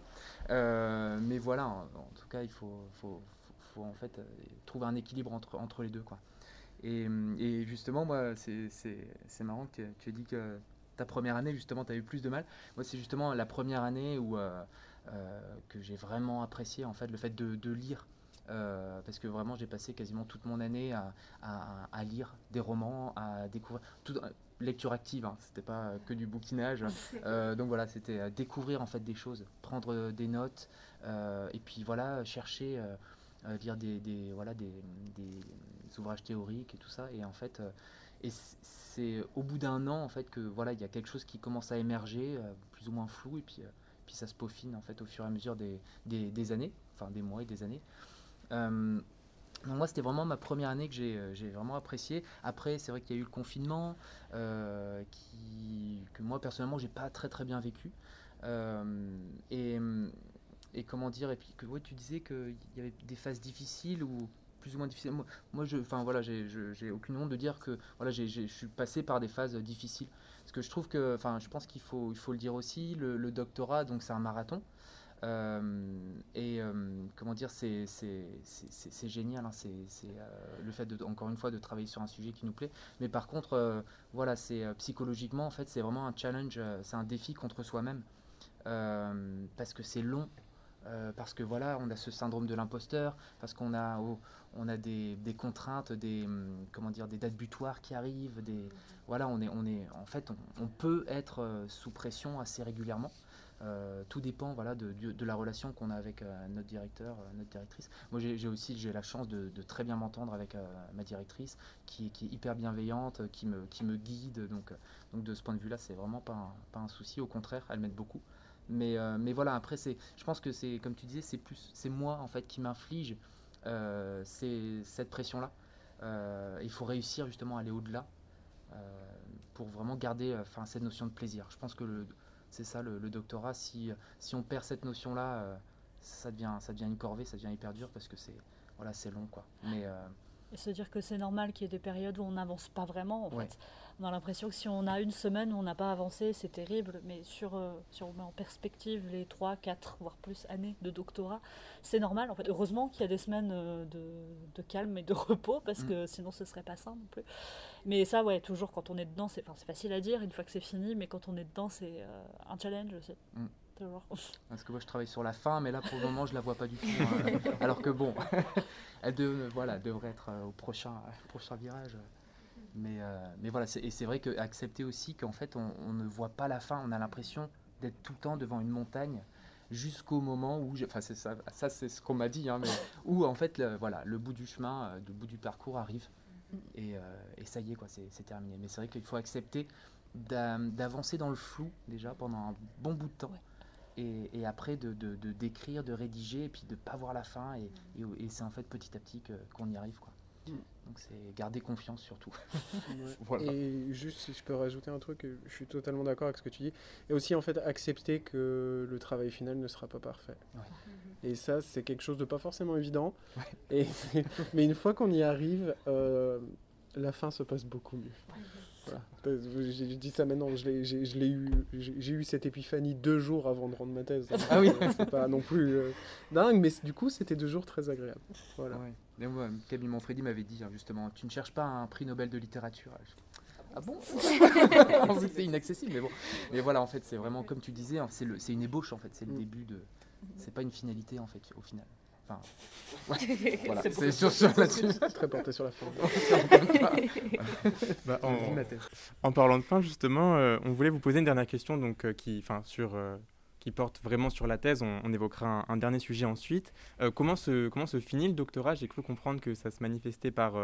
mais voilà, en, tout cas il faut, faut, faut, faut en fait trouver un équilibre entre, entre les deux. Quoi. Et, justement, moi, c'est marrant que tu aies dit que ta première année, justement, tu as eu plus de mal. Moi, c'est justement la première année où, euh, euh, que j'ai vraiment apprécié, en fait, le fait de, lire. Euh, parce que vraiment, j'ai passé quasiment toute mon année à, à, lire des romans, à découvrir. Tout, lecture active, hein, c'était pas que du bouquinage. donc voilà, c'était découvrir en fait des choses, prendre des notes, et puis voilà, chercher euh, lire des, des voilà, des, des, ouvrages théoriques et tout ça. Et en fait, euh, et c'est au bout d'un an en fait que voilà, il y a quelque chose qui commence à émerger, euh, plus ou moins flou, et puis, puis ça se peaufine en fait au fur et à mesure des, des, années, enfin des mois et des années. Donc moi, c'était vraiment ma première année que j'ai vraiment apprécié. Après, c'est vrai qu'il y a eu le confinement, qui, que moi, personnellement, j'ai pas très très bien vécu. et, et comment dire et puis que ouais, tu disais qu'il y avait des phases difficiles ou plus ou moins difficiles moi, je enfin voilà j'ai aucune honte de dire que voilà je suis passé par des phases difficiles. Parce que je trouve que enfin je pense qu'il faut il faut le dire aussi le, doctorat donc c'est un marathon. Euh, et euh, comment dire c'est génial hein, c'est euh, le fait de encore une fois de travailler sur un sujet qui nous plaît. Mais par contre voilà c'est psychologiquement en fait c'est vraiment un challenge c'est un défi contre soi-même. Parce que c'est long euh, parce que voilà, on a ce syndrome de l'imposteur, parce qu'on a, on a des, contraintes, des, hum, comment dire, des dates butoirs qui arrivent, voilà, on est, on est, en fait, on, peut être euh, sous pression assez régulièrement. Euh, tout dépend voilà, de, la relation qu'on a avec notre directeur, notre directrice. Moi, j'ai aussi la chance de, très bien m'entendre avec ma directrice, qui, est hyper bienveillante, qui me, guide. Donc, donc de ce point de vue-là, c'est vraiment pas un souci. Au contraire, elle m'aide beaucoup. Mais, euh, mais voilà, après, c'est, je pense que c'est, comme tu disais, c'est plus, c'est moi en fait qui m'inflige euh, cette pression-là. Euh, il faut réussir justement à aller au-delà pour vraiment garder enfin, cette notion de plaisir. Je pense que c'est ça le, doctorat. Si, si on perd cette notion-là, ça, devient, ça devient une corvée, ça devient hyper dur parce que c'est, voilà, c'est long. Quoi. Mais, et se dire que c'est normal qu'il y ait des périodes où on n'avance pas vraiment, en fait. On a l'impression que si on a une semaine où on n'a pas avancé, c'est terrible. Mais sur, euh, si on met en perspective les 3, 4, voire plus années de doctorat, c'est normal. En fait, heureusement qu'il y a des semaines euh, de, de, calme et de repos, parce mm. que sinon ce serait pas ça non plus. Mais ça, ouais, toujours quand on est dedans, c'est facile à dire une fois que c'est fini, mais quand on est dedans, c'est euh, un challenge aussi. Mm. Parce que moi je travaille sur la fin, mais là pour le moment je la vois pas du tout. Hein. Alors que bon, elle de, voilà, devrait être euh, au prochain, prochain virage. Mais, euh, mais voilà, et c'est vrai que accepter aussi qu'en fait on, on, ne voit pas la fin, on a l'impression d'être tout le temps devant une montagne jusqu'au moment où, enfin c'est ça, ça c'est ce qu'on m'a dit, hein, mais où en fait le, voilà, le bout du chemin, euh, le bout du parcours arrive et, et ça y est quoi, c'est terminé. Mais c'est vrai qu'il faut accepter d'avancer dans le flou déjà pendant un bon bout de temps et, après de, de, de, d'écrire, de rédiger, et puis de pas voir la fin, et, et, c'est en fait petit à petit qu'on y arrive. Quoi. Donc c'est garder confiance surtout. voilà. Et juste si je peux rajouter un truc, je suis totalement d'accord avec ce que tu dis. Et aussi en fait accepter que le travail final ne sera pas parfait. Et ça c'est quelque chose de pas forcément évident. Et mais une fois qu'on y arrive, euh, la fin se passe beaucoup mieux. J'ai dit ça maintenant, j'ai eu, eu cette épiphanie deux jours avant de rendre ma thèse. Ah oui C'est pas non plus euh, dingue, mais du coup, c'était deux jours très agréables. Voilà. Ouais. moi, Camille Manfredi m'avait dit hein, justement Tu ne cherches pas un prix Nobel de littérature. Ah bon? C'est inaccessible, mais bon. Mais voilà, en fait, c'est vraiment comme tu disais, hein, c'est une ébauche en fait, c'est le mm. début de. C'est pas une finalité en fait, au final. Enfin, voilà, c'est sur ça là-dessus. Très porté sur la fin. bah, en, parlant de fin, justement, euh, on voulait vous poser une dernière question donc, euh, qui, sur, euh, qui porte vraiment sur la thèse. On, évoquera un, dernier sujet ensuite. comment, se, comment se finit le doctorat? J'ai cru comprendre que ça se manifestait par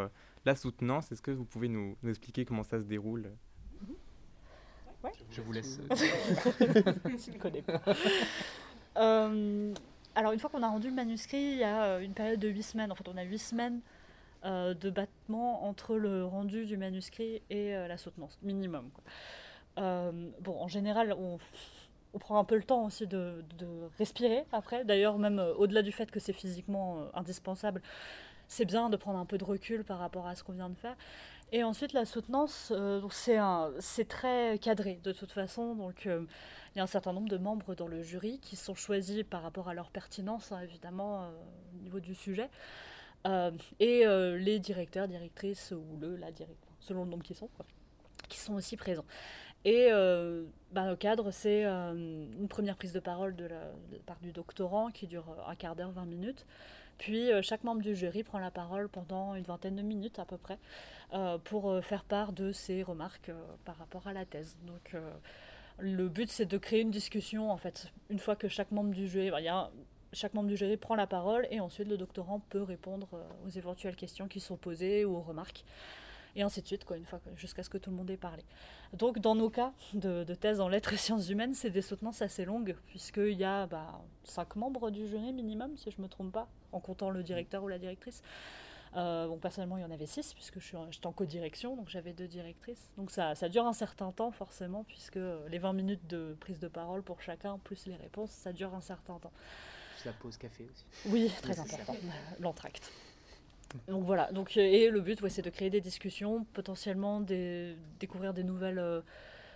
la soutenance. Est-ce que vous pouvez nous, nous, expliquer comment ça se déroule? Ouais. Je vous laisse. Je ne connais pas. Alors, une fois qu'on a rendu le manuscrit, il y a euh, une période de 8 semaines. En fait, on a 8 semaines euh, de battement entre le rendu du manuscrit et euh, la soutenance, minimum. bon, en général, on, prend un peu le temps aussi de, respirer après. D'ailleurs, même au-delà du fait que c'est physiquement indispensable, c'est bien de prendre un peu de recul par rapport à ce qu'on vient de faire. Et ensuite, la soutenance, c'est très cadré de toute façon. Donc, il y a un certain nombre de membres dans le jury qui sont choisis par rapport à leur pertinence, hein, évidemment, euh, au niveau du sujet. Euh, et euh, les directeurs, directrices, ou le, la directrice, selon le nombre qui sont, qui sont aussi présents. Et bah, au cadre, c'est une première prise de parole de la, part du doctorant qui dure un quart d'heure, 20 minutes. Puis chaque membre du jury prend la parole pendant une vingtaine de minutes à peu près pour faire part de ses remarques par rapport à la thèse. Donc le but, c'est de créer une discussion, en fait. Une fois que chaque membre du jury, chaque membre du jury prend la parole et ensuite le doctorant peut répondre euh, aux éventuelles questions qui sont posées ou aux remarques. Et ainsi de suite, quoi, une fois jusqu'à ce que tout le monde ait parlé. Donc, dans nos cas de, thèse en lettres et sciences humaines, c'est des soutenances assez longues, puisqu'il y a bah, cinq membres du jury minimum, si je ne me trompe pas, en comptant le directeur ou la directrice. Euh, bon, personnellement, il y en avait six, puisque je suis, j'étais en co-direction, donc j'avais deux directrices. Donc ça, ça dure un certain temps, forcément, puisque les 20 minutes de prise de parole pour chacun, plus les réponses, ça dure un certain temps. La pause café aussi. Oui, très important, l'entracte. Donc voilà, donc, et le but, c'est de créer des discussions, potentiellement découvrir des nouvelles euh,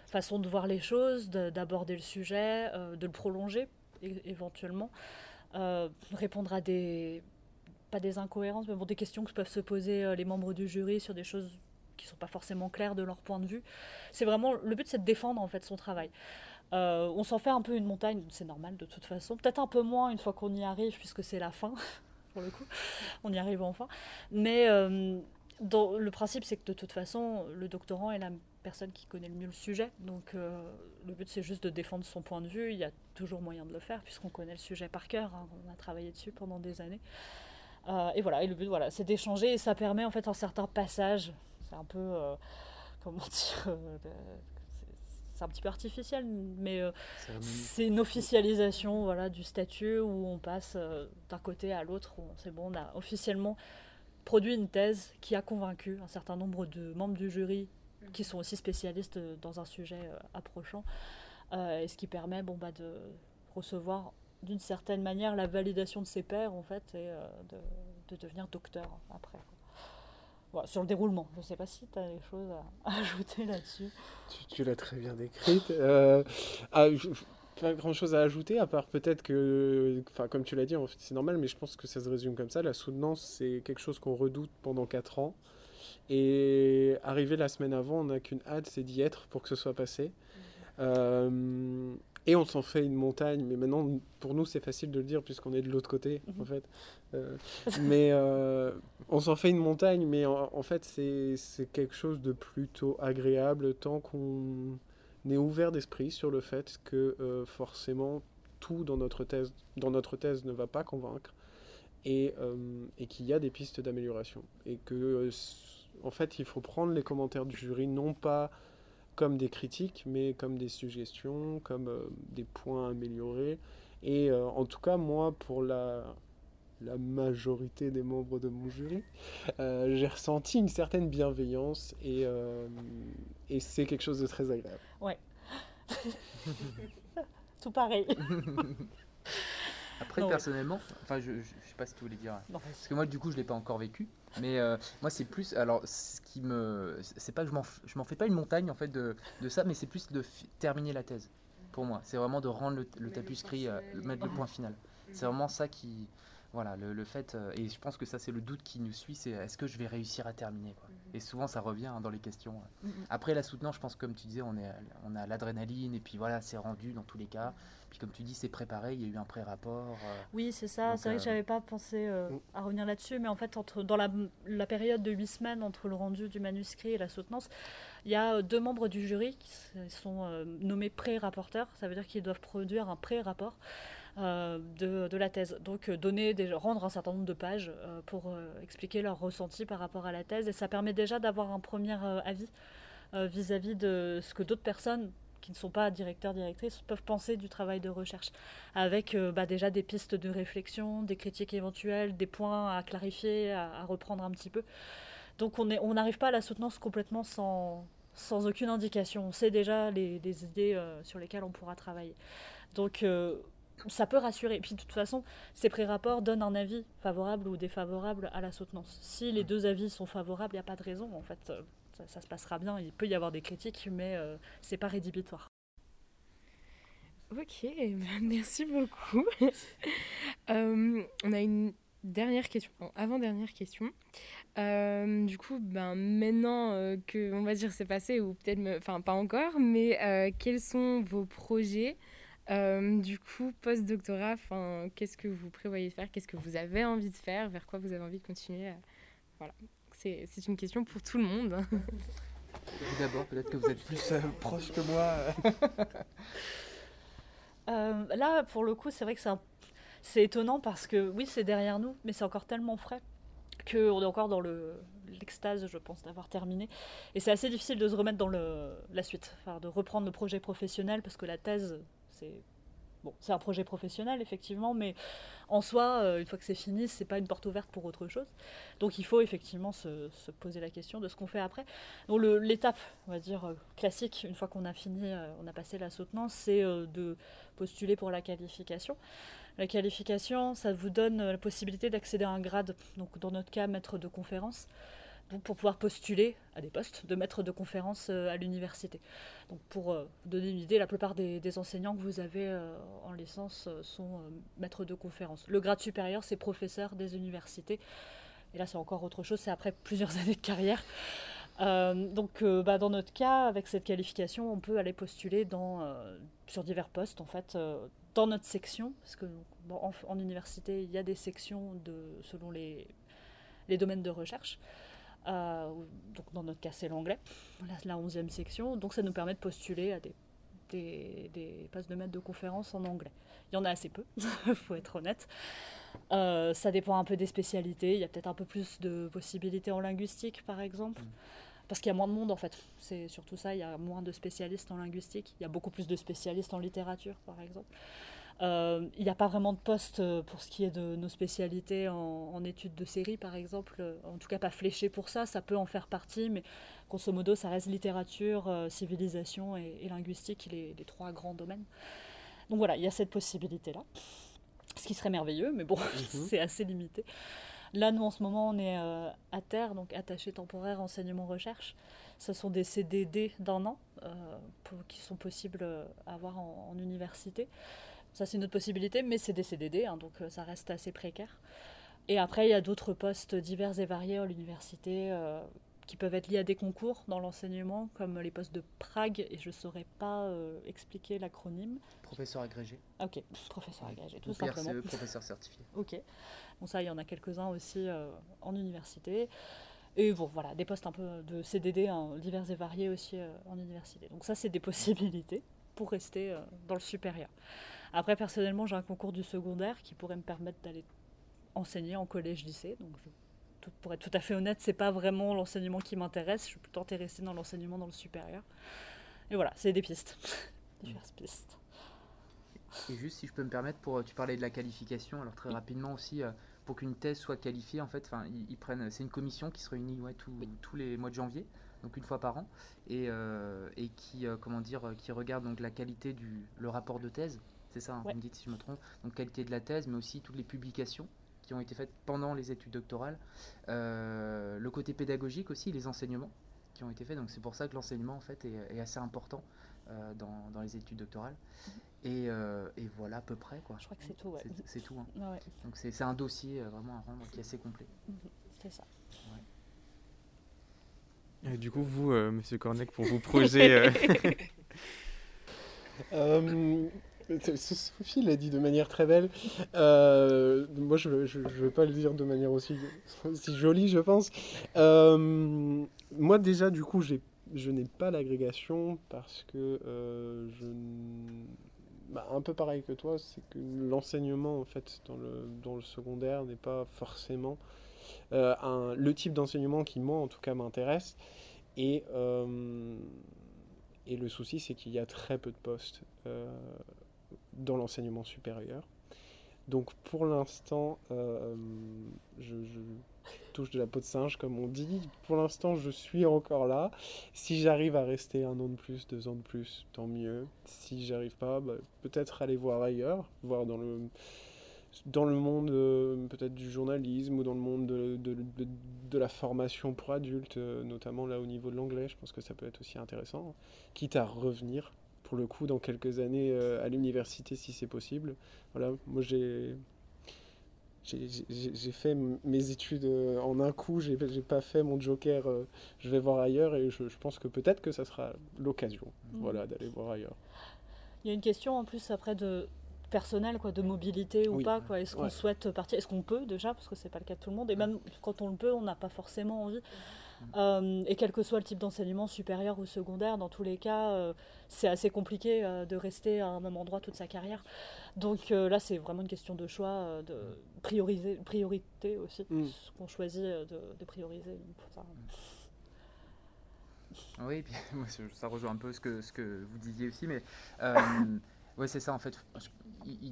façons de voir les choses, d'aborder le sujet, euh, de le prolonger éventuellement, répondre à des pas des incohérences, mais bon, des questions que peuvent se poser euh, les membres du jury sur des choses qui sont pas forcément claires de leur point de vue. C'est vraiment le but, c'est de défendre en fait son travail. Euh, on s'en fait un peu une montagne, c'est normal de toute façon. Peut-être un peu moins une fois qu'on y arrive, puisque c'est la fin, pour le coup. On y arrive enfin. Mais euh, le principe, c'est que de toute façon, le doctorant est la personne qui connaît le mieux le sujet. Donc le but, c'est juste de défendre son point de vue. Il y a toujours moyen de le faire, puisqu'on connaît le sujet par cœur. Hein. On a travaillé dessus pendant des années. Euh, et voilà, et le but, voilà, c'est d'échanger et ça permet en fait en certains passages, c'est un peu, euh, comment dire, euh, c'est un petit peu artificiel, mais c'est une officialisation voilà, du statut où on passe d'un côté à l'autre, où c'est bon, on a officiellement produit une thèse qui a convaincu un certain nombre de membres du jury qui sont aussi spécialistes dans un sujet approchant, et ce qui permet bon, bah, de recevoir d'une certaine manière la validation de ses pairs en fait et euh, de, devenir docteur après. Sur le déroulement, je ne sais pas si tu as des choses à, ajouter là-dessus. Tu, l'as très bien décrite. Euh, ah, pas grand chose à ajouter, à part peut-être que, enfin, comme tu l'as dit, en fait, c'est normal, mais je pense que ça se résume comme ça. La soutenance, c'est quelque chose qu'on redoute pendant 4 ans. Et arrivé la semaine avant, on n'a qu'une hâte, c'est d'y être pour que ce soit passé. Mmh. Euh, et on s'en fait une montagne, mais maintenant, pour nous, c'est facile de le dire puisqu'on est de l'autre côté, en mhm. fait. Euh, mais euh, on s'en fait une montagne, mais en, fait, c'est quelque chose de plutôt agréable tant qu'on est ouvert d'esprit sur le fait que euh, forcément, tout dans notre, thèse, dans notre thèse ne va pas convaincre et, et qu'il y a des pistes d'amélioration. Et que, en fait, il faut prendre les commentaires du jury, non pas comme des critiques, mais comme des suggestions, comme euh, des points améliorés. Et euh, en tout cas, moi, pour la, la majorité des membres de mon jury, euh, j'ai ressenti une certaine bienveillance et, euh, et c'est quelque chose de très agréable. Ouais. Tout pareil. Après, Non, ouais. personnellement, enfin, je, je, je sais pas si tu voulais dire. Non, Parce que moi, du coup, je l'ai pas encore vécu. Mais euh, moi, c'est plus. Alors, ce qui me. C'est pas que je m'en f- je m'en fais pas une montagne, en fait, de, de ça, mais c'est plus de terminer la thèse. Pour moi, c'est vraiment de rendre le, le tapuscrit, point euh, final. mettre le point final. C'est vraiment ça qui. Voilà, le, le fait. euh, et je pense que ça, c'est le doute qui nous suit c'est est-ce que je vais réussir à terminer quoi. Et souvent, ça revient hein, dans les questions. Après, la soutenance, je pense, comme tu disais, on, est, on a l'adrénaline, et puis voilà, c'est rendu dans tous les cas. Puis, comme tu dis, c'est préparé, il y a eu un pré-rapport. euh, Oui, c'est ça. C'est vrai que euh, j'avais pas pensé euh, Mm. à revenir là-dessus, mais en fait, entre, dans la, la période de huit semaines entre le rendu du manuscrit et la soutenance, il y a deux membres du jury qui sont euh, nommés pré-rapporteurs. Ça veut dire qu'ils doivent produire un pré-rapport euh, de, de la thèse. Donc, euh, donner, des, rendre un certain nombre de pages euh, pour euh, expliquer leur ressenti par rapport à la thèse. Et ça permet déjà d'avoir un premier euh, avis euh, vis-à-vis de ce que d'autres personnes qui ne sont pas directeurs, directrices, peuvent penser du travail de recherche avec euh, bah, déjà des pistes de réflexion, des critiques éventuelles, des points à clarifier, à, reprendre un petit peu. Donc on est- on n'arrive pas à la soutenance complètement sans, sans aucune indication. On sait déjà les, idées euh, sur lesquelles on pourra travailler. Donc euh, ça peut rassurer. Et puis de toute façon, ces pré-rapports donnent un avis favorable ou défavorable à la soutenance. Si les deux avis sont favorables, il n'y a pas de raison. En fait, euh, ça, ça se passera bien. Il peut y avoir des critiques, mais euh, c'est pas rédhibitoire. Ok, merci beaucoup. Euh, on a une dernière question, avant-dernière question. Euh, du coup, ben, maintenant euh, que, on va dire, c'est passé, ou peut-être, enfin, pas encore, mais euh, quels sont vos projets euh, du coup, post-doctorat, enfin, qu'est-ce que vous prévoyez de faire? Qu'est-ce que vous avez envie de faire? Vers quoi vous avez envie de continuer? À- Voilà, c'est c'est une question pour tout le monde. d'abord, peut-être que vous êtes plus euh, proche que moi. euh. Là, pour le coup, c'est vrai que c'est un- c'est étonnant parce que oui, c'est derrière nous, mais c'est encore tellement frais qu'on est encore dans le l'extase, je pense, d'avoir terminé. Et c'est assez difficile de se remettre dans le, la suite, enfin, de reprendre le projet professionnel parce que la thèse, c'est un projet professionnel effectivement, mais en soi, euh, une fois que c'est fini, c'est pas une porte ouverte pour autre chose. Donc il faut effectivement se, se poser la question de ce qu'on fait après. L'étape, on va dire euh, classique, une fois qu'on a fini, euh, on a passé la soutenance, c'est de postuler pour la qualification. La qualification, ça vous donne la possibilité d'accéder à un grade, donc dans notre cas, maître de conférence, pour pouvoir postuler à des postes de maître de conférence euh, à l'université. Donc pour euh, vous donner une idée, la plupart des, enseignants que vous avez euh, en licence euh, sont euh, maîtres de conférence. Le grade supérieur, c'est professeur des universités. Et là, c'est encore autre chose, c'est après plusieurs années de carrière. Euh, donc, euh, bah, dans notre cas, avec cette qualification, on peut aller postuler euh, sur divers postes, en fait, euh, dans notre section, parce que en, université, il y a des sections selon les domaines de recherche. Euh, donc, dans notre cas, c'est l'anglais, la, la 11e section. Donc, ça nous permet de postuler à des, des, des postes de maître de conférence en anglais. Il y en a assez peu, il faut être honnête. Euh, ça dépend un peu des spécialités. Il y a peut-être un peu plus de possibilités en linguistique, par exemple. Parce qu'il y a moins de monde, en fait. C'est surtout ça. Il y a moins de spécialistes en linguistique. Il y a beaucoup plus de spécialistes en littérature, par exemple. Euh, il n'y a pas vraiment de poste euh, pour ce qui est de nos spécialités en, en études de série, par exemple. Euh, En tout cas, pas fléché pour ça. Ça peut en faire partie, mais grosso modo, ça reste littérature, civilisation et, et linguistique, les, les trois grands domaines. Donc voilà, il y a cette possibilité-là. Ce qui serait merveilleux, mais bon, c'est assez limité. Là, nous, en ce moment, on est euh, à terre, donc attaché temporaire enseignement-recherche. Ce sont des CDD d'un an euh, pour- qui sont possibles à avoir en, en université. Ça, c'est une autre possibilité, mais c'est des CDD, hein, donc euh, ça reste assez précaire. Et après, il y a d'autres postes divers et variés à l'université euh, qui peuvent être liés à des concours dans l'enseignement, comme les postes de Prague, et je ne saurais pas euh, expliquer l'acronyme. Professeur agrégé. Ok, professeur agrégé, tout Ou simplement. PRCE, professeur certifié. Ok. Bon, ça, il y en a quelques-uns aussi euh, en université. Et bon, voilà, des postes un peu de CDD hein, divers et variés aussi en université. Donc ça, c'est des possibilités pour rester dans le supérieur. Après, personnellement, j'ai un concours du secondaire qui pourrait me permettre d'aller enseigner en collège-lycée. Donc, je- tout- pour être tout à fait honnête, c'est pas vraiment l'enseignement qui m'intéresse. Je suis plutôt intéressée dans l'enseignement dans le supérieur. Et voilà, c'est des pistes. Diverses pistes. Et juste si je peux me permettre, pour, tu parlais de la qualification, alors très rapidement aussi, euh, pour qu'une thèse soit qualifiée, en fait, ils, ils prennent, c'est une commission qui se réunit ouais, tous les mois de janvier, donc une fois par an, et, et qui, comment dire, qui regarde donc la qualité du le rapport de thèse. C'est ça, hein, vous me dites si je me trompe. Donc qualité de la thèse, mais aussi toutes les publications qui ont été faites pendant les études doctorales, le côté pédagogique aussi, les enseignements qui ont été faits. Donc c'est pour ça que l'enseignement en fait est, assez important dans, dans, les études doctorales. Et, euh, et, voilà à peu près quoi. Je crois que c'est tout. Ouais. C'est tout. Hein. Donc c'est un dossier euh, vraiment à rendre qui est assez complet. Mhm. c'est ça. Et du coup, vous, euh, Monsieur Cornec, pour vos projets. Sophie l'a dit de manière très belle. moi, je ne vais pas le dire de manière aussi, jolie, je pense. moi, déjà, du coup, je n'ai pas l'agrégation parce que euh, je bah, un peu pareil que toi, c'est que l'enseignement en fait dans le, secondaire n'est pas forcément euh, un, le type d'enseignement qui moi en tout cas m'intéresse et euh, et le souci c'est qu'il y a très peu de postes dans l'enseignement supérieur. Donc pour l'instant, je touche de la peau de singe, comme on dit. Pour l'instant, je suis encore là. Si j'arrive à rester un an de plus, deux ans de plus, tant mieux. Si j'arrive pas, bah, peut-être aller voir ailleurs, voir dans le dans le monde euh, peut-être du journalisme ou dans le monde de, de, de, la formation pour adultes, euh, notamment là au niveau de l'anglais, je pense que ça peut être aussi intéressant, quitte à revenir pour le coup dans quelques années euh, à l'université si c'est possible. Voilà, moi j'ai j'ai fait mes études euh, en un coup, j'ai pas fait mon joker, euh, je vais voir ailleurs et je, pense que peut-être que ça sera l'occasion mmh. voilà, d'aller voir ailleurs. Il y a une question en plus après de personnel, quoi, de mobilité ou pas. Est-ce qu'on souhaite partir? Est-ce qu'on peut déjà? Parce que c'est pas le cas de tout le monde. Et même quand on le peut, on n'a pas forcément envie. Euh, et quel que soit le type d'enseignement, supérieur ou secondaire, dans tous les cas, euh, c'est assez compliqué euh, de rester à un même endroit toute sa carrière. Donc là, c'est vraiment une question de choix, de prioriser, priorité aussi, mm. ce qu'on choisit de, prioriser. Oui, puis, ça rejoint un peu ce que, ce que vous disiez aussi, mais ouais, c'est ça en fait.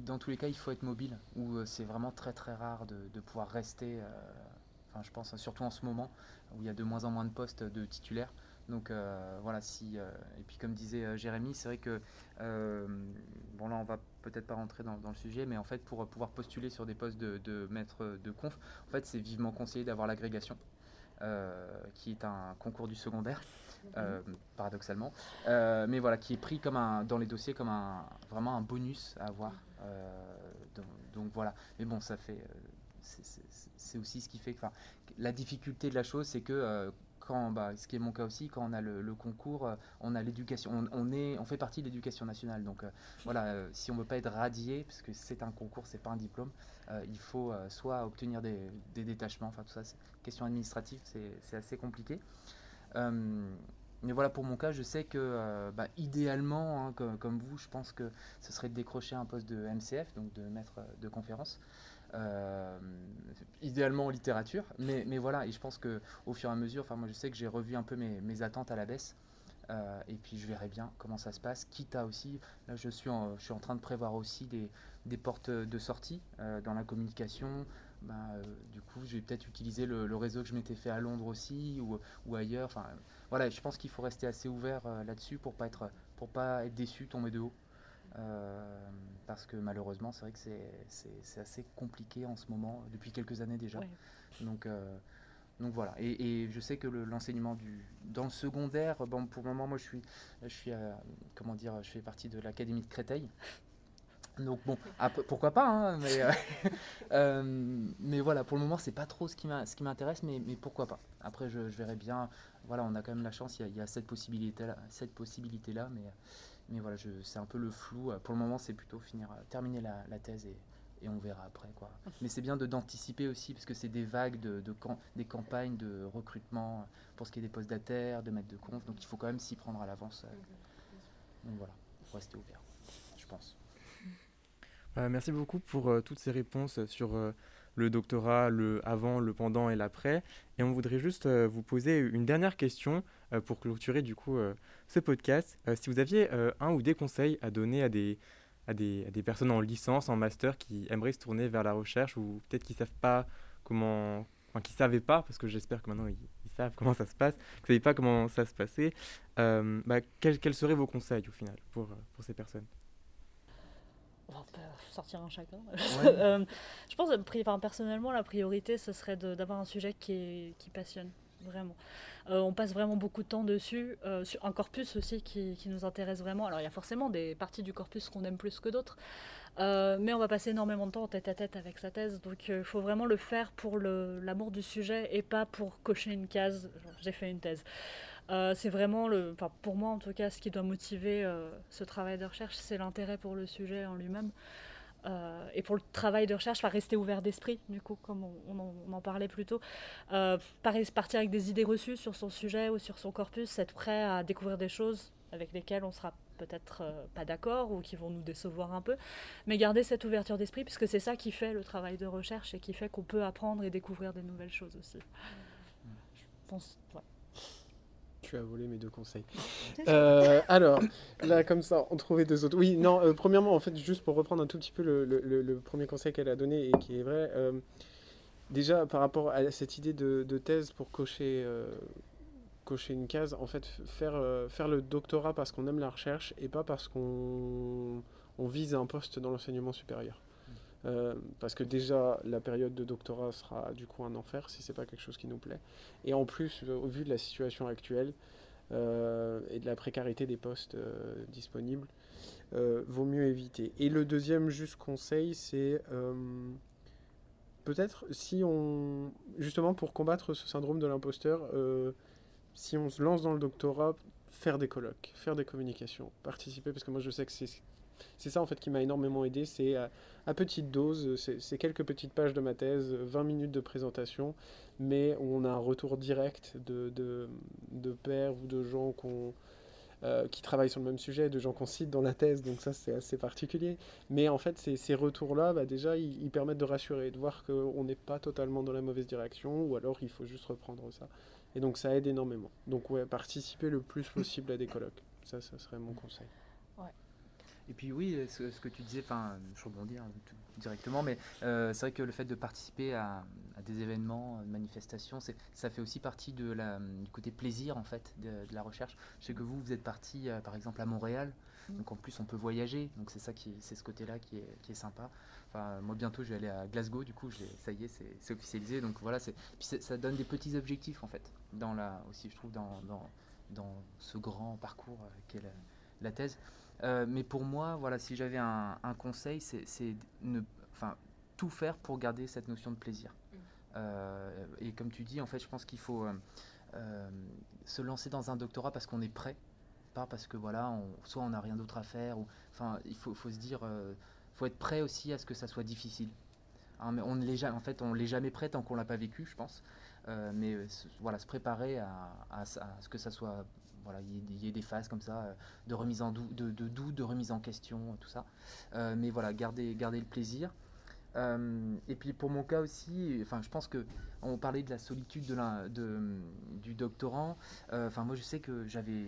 dans tous les cas, il faut être mobile, ou c'est vraiment très très rare de, de pouvoir rester je pense surtout en ce moment où il y a de moins en moins de postes de titulaires. Donc euh, voilà, si euh, et puis comme disait euh, Jérémy, c'est vrai que bon là on va peut-être pas rentrer dans, le sujet, mais en fait pour pouvoir postuler sur des postes de, maître de conf, en fait c'est vivement conseillé d'avoir l'agrégation, qui est un concours du secondaire. paradoxalement, mais voilà, qui est pris comme un, dans les dossiers comme un, vraiment un bonus à avoir. Donc, voilà, mais bon, ça fait, c'est aussi ce qui fait que la difficulté de la chose, c'est que euh, quand, bah, ce qui est mon cas aussi, quand on a le, concours, euh, on a l'éducation, on, est, on fait partie de l'éducation nationale. Donc euh, voilà, si on veut pas être radié, parce que c'est un concours, c'est pas un diplôme, il faut soit obtenir des, détachements, enfin tout ça, c'est question administrative, c'est assez compliqué. mais voilà, pour mon cas, je sais que bah, idéalement, hein, comme, vous, je pense que ce serait de décrocher un poste de MCF, donc de maître de conférence. Euh, idéalement en littérature, mais, mais, voilà, et je pense que au fur et à mesure, enfin moi je sais que j'ai revu un peu mes, attentes à la baisse, euh, et puis je verrai bien comment ça se passe, quitte à aussi, là je suis en, je suis en train de prévoir aussi des, des portes de sortie euh, dans la communication, ben, du coup je vais peut-être utiliser le, réseau que je m'étais fait à Londres aussi, ou, ou ailleurs, enfin voilà, je pense qu'il faut rester assez ouvert là-dessus pour pas pour pas être déçu, tomber de haut. Euh, parce que malheureusement, c'est vrai que c'est assez compliqué en ce moment, depuis quelques années déjà. Donc, euh, donc voilà. Et, je sais que l'enseignement du dans le secondaire, bon, pour le moment, moi, je suis, je suis, comment dire, je fais partie de l'académie de Créteil. Donc bon, pourquoi pas, hein, mais, euh, mais voilà, pour le moment, c'est pas trop ce qui m'intéresse, mais, mais pourquoi pas. Après, je, verrai bien. Voilà, on a quand même la chance, il y a, il y a cette possibilité-là, cette possibilité-là, mais mais voilà, c'est un peu le flou. Pour le moment, c'est plutôt finir, euh, terminer la, thèse et, et, on verra après. Quoi. Mais c'est bien d'anticiper aussi, parce que c'est des vagues, de, de des campagnes de recrutement pour ce qui est des postes d'ATER, de maître de conf. Donc il faut quand même s'y prendre à l'avance. Euh. Donc voilà, il faut rester ouvert, je pense. Euh, merci beaucoup pour toutes ces réponses sur le doctorat, le avant, le pendant et l'après. Et on voudrait juste vous poser une dernière question pour clôturer du coup ce podcast. si vous aviez un ou des conseils à donner à des, à des, personnes en licence, en master qui aimeraient se tourner vers la recherche ou peut-être qui savent pas comment, enfin qui savaient pas, parce que j'espère que maintenant ils, savent comment ça se passe, qui ne savaient pas comment ça se passait. Euh, bah, quels, quels, seraient vos conseils au final pour, pour ces personnes? On peut sortir un chacun. Euh, je pense, enfin, personnellement, la priorité, ce serait d'avoir un sujet qui, qui passionne, vraiment. Euh, on passe vraiment beaucoup de temps dessus, euh, sur un corpus aussi qui, qui, nous intéresse vraiment. Alors, il y a forcément des parties du corpus qu'on aime plus que d'autres, mais on va passer énormément de temps tête à tête avec sa thèse. Donc, il faut vraiment le faire pour l'amour du sujet et pas pour cocher une case. J'ai fait une thèse. Euh, c'est vraiment, le, pour moi en tout cas, ce qui doit motiver euh, ce travail de recherche, c'est l'intérêt pour le sujet en lui-même. Euh, et pour le travail de recherche, enfin, rester ouvert d'esprit, du coup, comme on, en, parlait plus tôt. partir avec des idées reçues sur son sujet ou sur son corpus, être prêt à découvrir des choses avec lesquelles on sera peut-être pas d'accord ou qui vont nous décevoir un peu, mais garder cette ouverture d'esprit, puisque c'est ça qui fait le travail de recherche et qui fait qu'on peut apprendre et découvrir des nouvelles choses aussi. Je pense, tu as volé mes deux conseils. Euh, alors, là, comme ça, on trouvait deux autres. Oui, non, euh, premièrement, en fait, juste pour reprendre un tout petit peu le, premier conseil qu'elle a donné et qui est vrai, euh, déjà par rapport à cette idée de, thèse pour cocher, cocher une case, en fait, faire, faire le doctorat parce qu'on aime la recherche et pas parce qu'on on vise un poste dans l'enseignement supérieur. Euh, parce que déjà la période de doctorat sera du coup un enfer si c'est pas quelque chose qui nous plaît. Et en plus, euh, au vu de la situation actuelle euh, et de la précarité des postes disponibles, vaut mieux éviter. Et le deuxième juste conseil, c'est peut-être si on justement pour combattre ce syndrome de l'imposteur, si on se lance dans le doctorat, faire des colloques, faire des communications, participer, parce que moi je sais que c'est c'est ça en fait qui m'a énormément aidé, c'est à, petite dose, c'est quelques petites pages de ma thèse, 20 minutes de présentation, mais on a un retour direct de, de, pairs ou de gens euh, qui travaillent sur le même sujet, de gens qu'on cite dans la thèse, donc ça c'est assez particulier. Mais en fait, ces, ces retours-là, bah, déjà, ils, permettent de rassurer, de voir qu'on n'est pas totalement dans la mauvaise direction, ou alors il faut juste reprendre ça. Et donc ça aide énormément. Donc ouais, participer le plus possible à des colloques. Ça, ça serait mon conseil. Et puis oui, ce, que tu disais, enfin, je rebondis hein, directement, mais euh, c'est vrai que le fait de participer à, des événements, de manifestations, ça fait aussi partie de la, du côté plaisir en fait de, la recherche. Je sais que vous, vous êtes parti euh, par exemple à Montréal, mm. donc en plus on peut voyager, donc c'est ça qui, c'est ce côté-là qui est, qui est sympa. Enfin, moi bientôt je vais aller à Glasgow, du coup, ça y est, c'est, officialisé, donc voilà, c'est, puis ça donne des petits objectifs en fait, dans la, aussi je trouve dans, dans, dans ce grand parcours euh, qu'est la, la thèse. Euh, mais pour moi, voilà, si j'avais un, conseil, c'est ne, enfin, tout faire pour garder cette notion de plaisir. Mm. Euh, et comme tu dis, en fait, je pense qu'il faut euh, se lancer dans un doctorat parce qu'on est prêt, pas parce que voilà, on, soit on n'a rien d'autre à faire, ou enfin, il faut, faut se dire, faut être prêt aussi à ce que ça soit difficile. Hein, mais on ne en fait, on l'est jamais prêt tant qu'on l'a pas vécu, je pense. mais voilà, se préparer à, à, ce que ça soit voilà, il y, ait des phases comme ça, euh, de remise en doute, de, de remise en question, tout ça. Euh, mais voilà, garder, le plaisir. Euh, et puis pour mon cas aussi, enfin, je pense que on parlait de la solitude de, la, de du doctorant. Enfin, moi, je sais que j'avais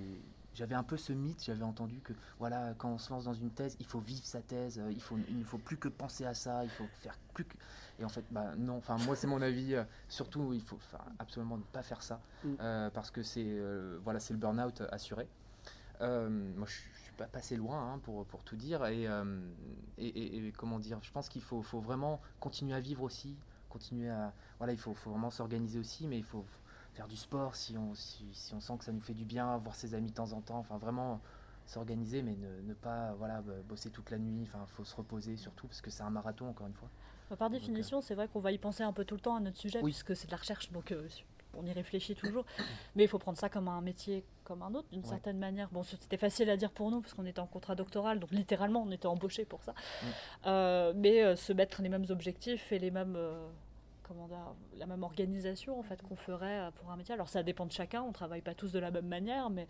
j'avais un peu ce mythe, j'avais entendu que voilà, quand on se lance dans une thèse, il faut vivre sa thèse, il, faut, il ne faut plus que penser à ça, il faut faire plus que... Et en fait, bah, non, enfin moi c'est mon avis, euh, surtout il faut absolument ne pas faire ça, mm. euh, parce que c'est euh, voilà, le burn-out assuré. moi je, suis pas passé loin hein, pour, pour tout dire, et, et, et, comment dire, je pense qu'il faut, faut vraiment continuer à vivre aussi, continuer à... Voilà, il faut, faut vraiment s'organiser aussi, mais il faut faire du sport si on, si, on sent que ça nous fait du bien, voir ses amis de temps en temps, enfin vraiment s'organiser, mais ne, pas voilà, bosser toute la nuit, enfin faut se reposer surtout, parce que c'est un marathon encore une fois. Bah, par définition, c'est vrai qu'on va y penser un peu tout le temps à notre sujet, puisque c'est de la recherche, donc euh, on y réfléchit toujours. Mais il faut prendre ça comme un métier comme un autre, d'une certaine manière. Bon, c'était facile à dire pour nous, parce qu'on était en contrat doctoral, donc littéralement, on était embauché pour ça. Euh, mais euh, se mettre les mêmes objectifs et les mêmes comment dire, la même organisation en fait qu'on ferait euh, pour un métier. Alors ça dépend de chacun, on travaille pas tous de la même manière, mais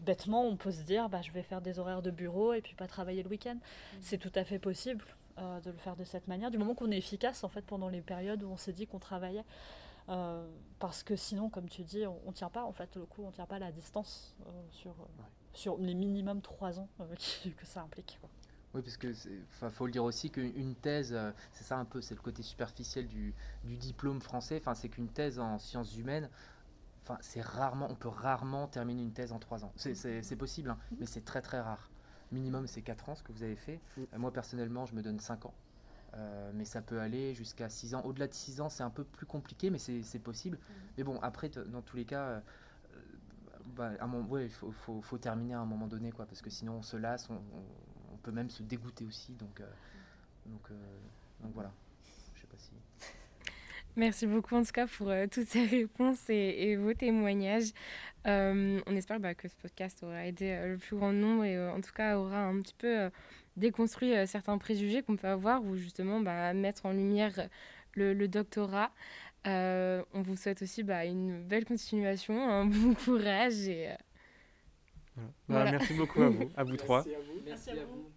bêtement on peut se dire bah, je vais faire des horaires de bureau et puis pas travailler le week-end. Mm. C'est tout à fait possible euh, de le faire de cette manière, du moment qu'on est efficace en fait pendant les périodes où on s'est dit qu'on travaillait. Euh, parce que sinon, comme tu dis, on, ne tient pas en fait le coup, on tient pas la distance sur, sur les minimum trois ans que ça implique. Oui, parce que faut le dire aussi qu'une thèse, euh, c'est ça un peu, c'est le côté superficiel du, du diplôme français. Enfin, c'est qu'une thèse en sciences humaines, enfin, c'est rarement, on peut rarement terminer une thèse en trois ans. C'est possible, hein, mais c'est très très rare. Minimum, c'est quatre ans ce que vous avez fait. Euh, moi personnellement, je me donne cinq ans. Euh, mais ça peut aller jusqu'à 6 ans. Au-delà de 6 ans, c'est un peu plus compliqué, mais c'est possible. Mais bon, après, dans tous les cas, bah, il faut, faut, faut, terminer à un moment donné, quoi, parce que sinon on se lasse, on, peut même se dégoûter aussi. Donc, euh, donc, euh, donc voilà. Je sais pas si. Merci beaucoup en tout cas pour euh, toutes ces réponses et, vos témoignages. on espère bah, que ce podcast aura aidé le plus grand nombre et en tout cas aura un petit peu déconstruit certains préjugés qu'on peut avoir ou justement bah, mettre en lumière le, doctorat. on vous souhaite aussi bah, une belle continuation, un bon courage et bah, merci beaucoup à vous, à vous trois. Merci à vous.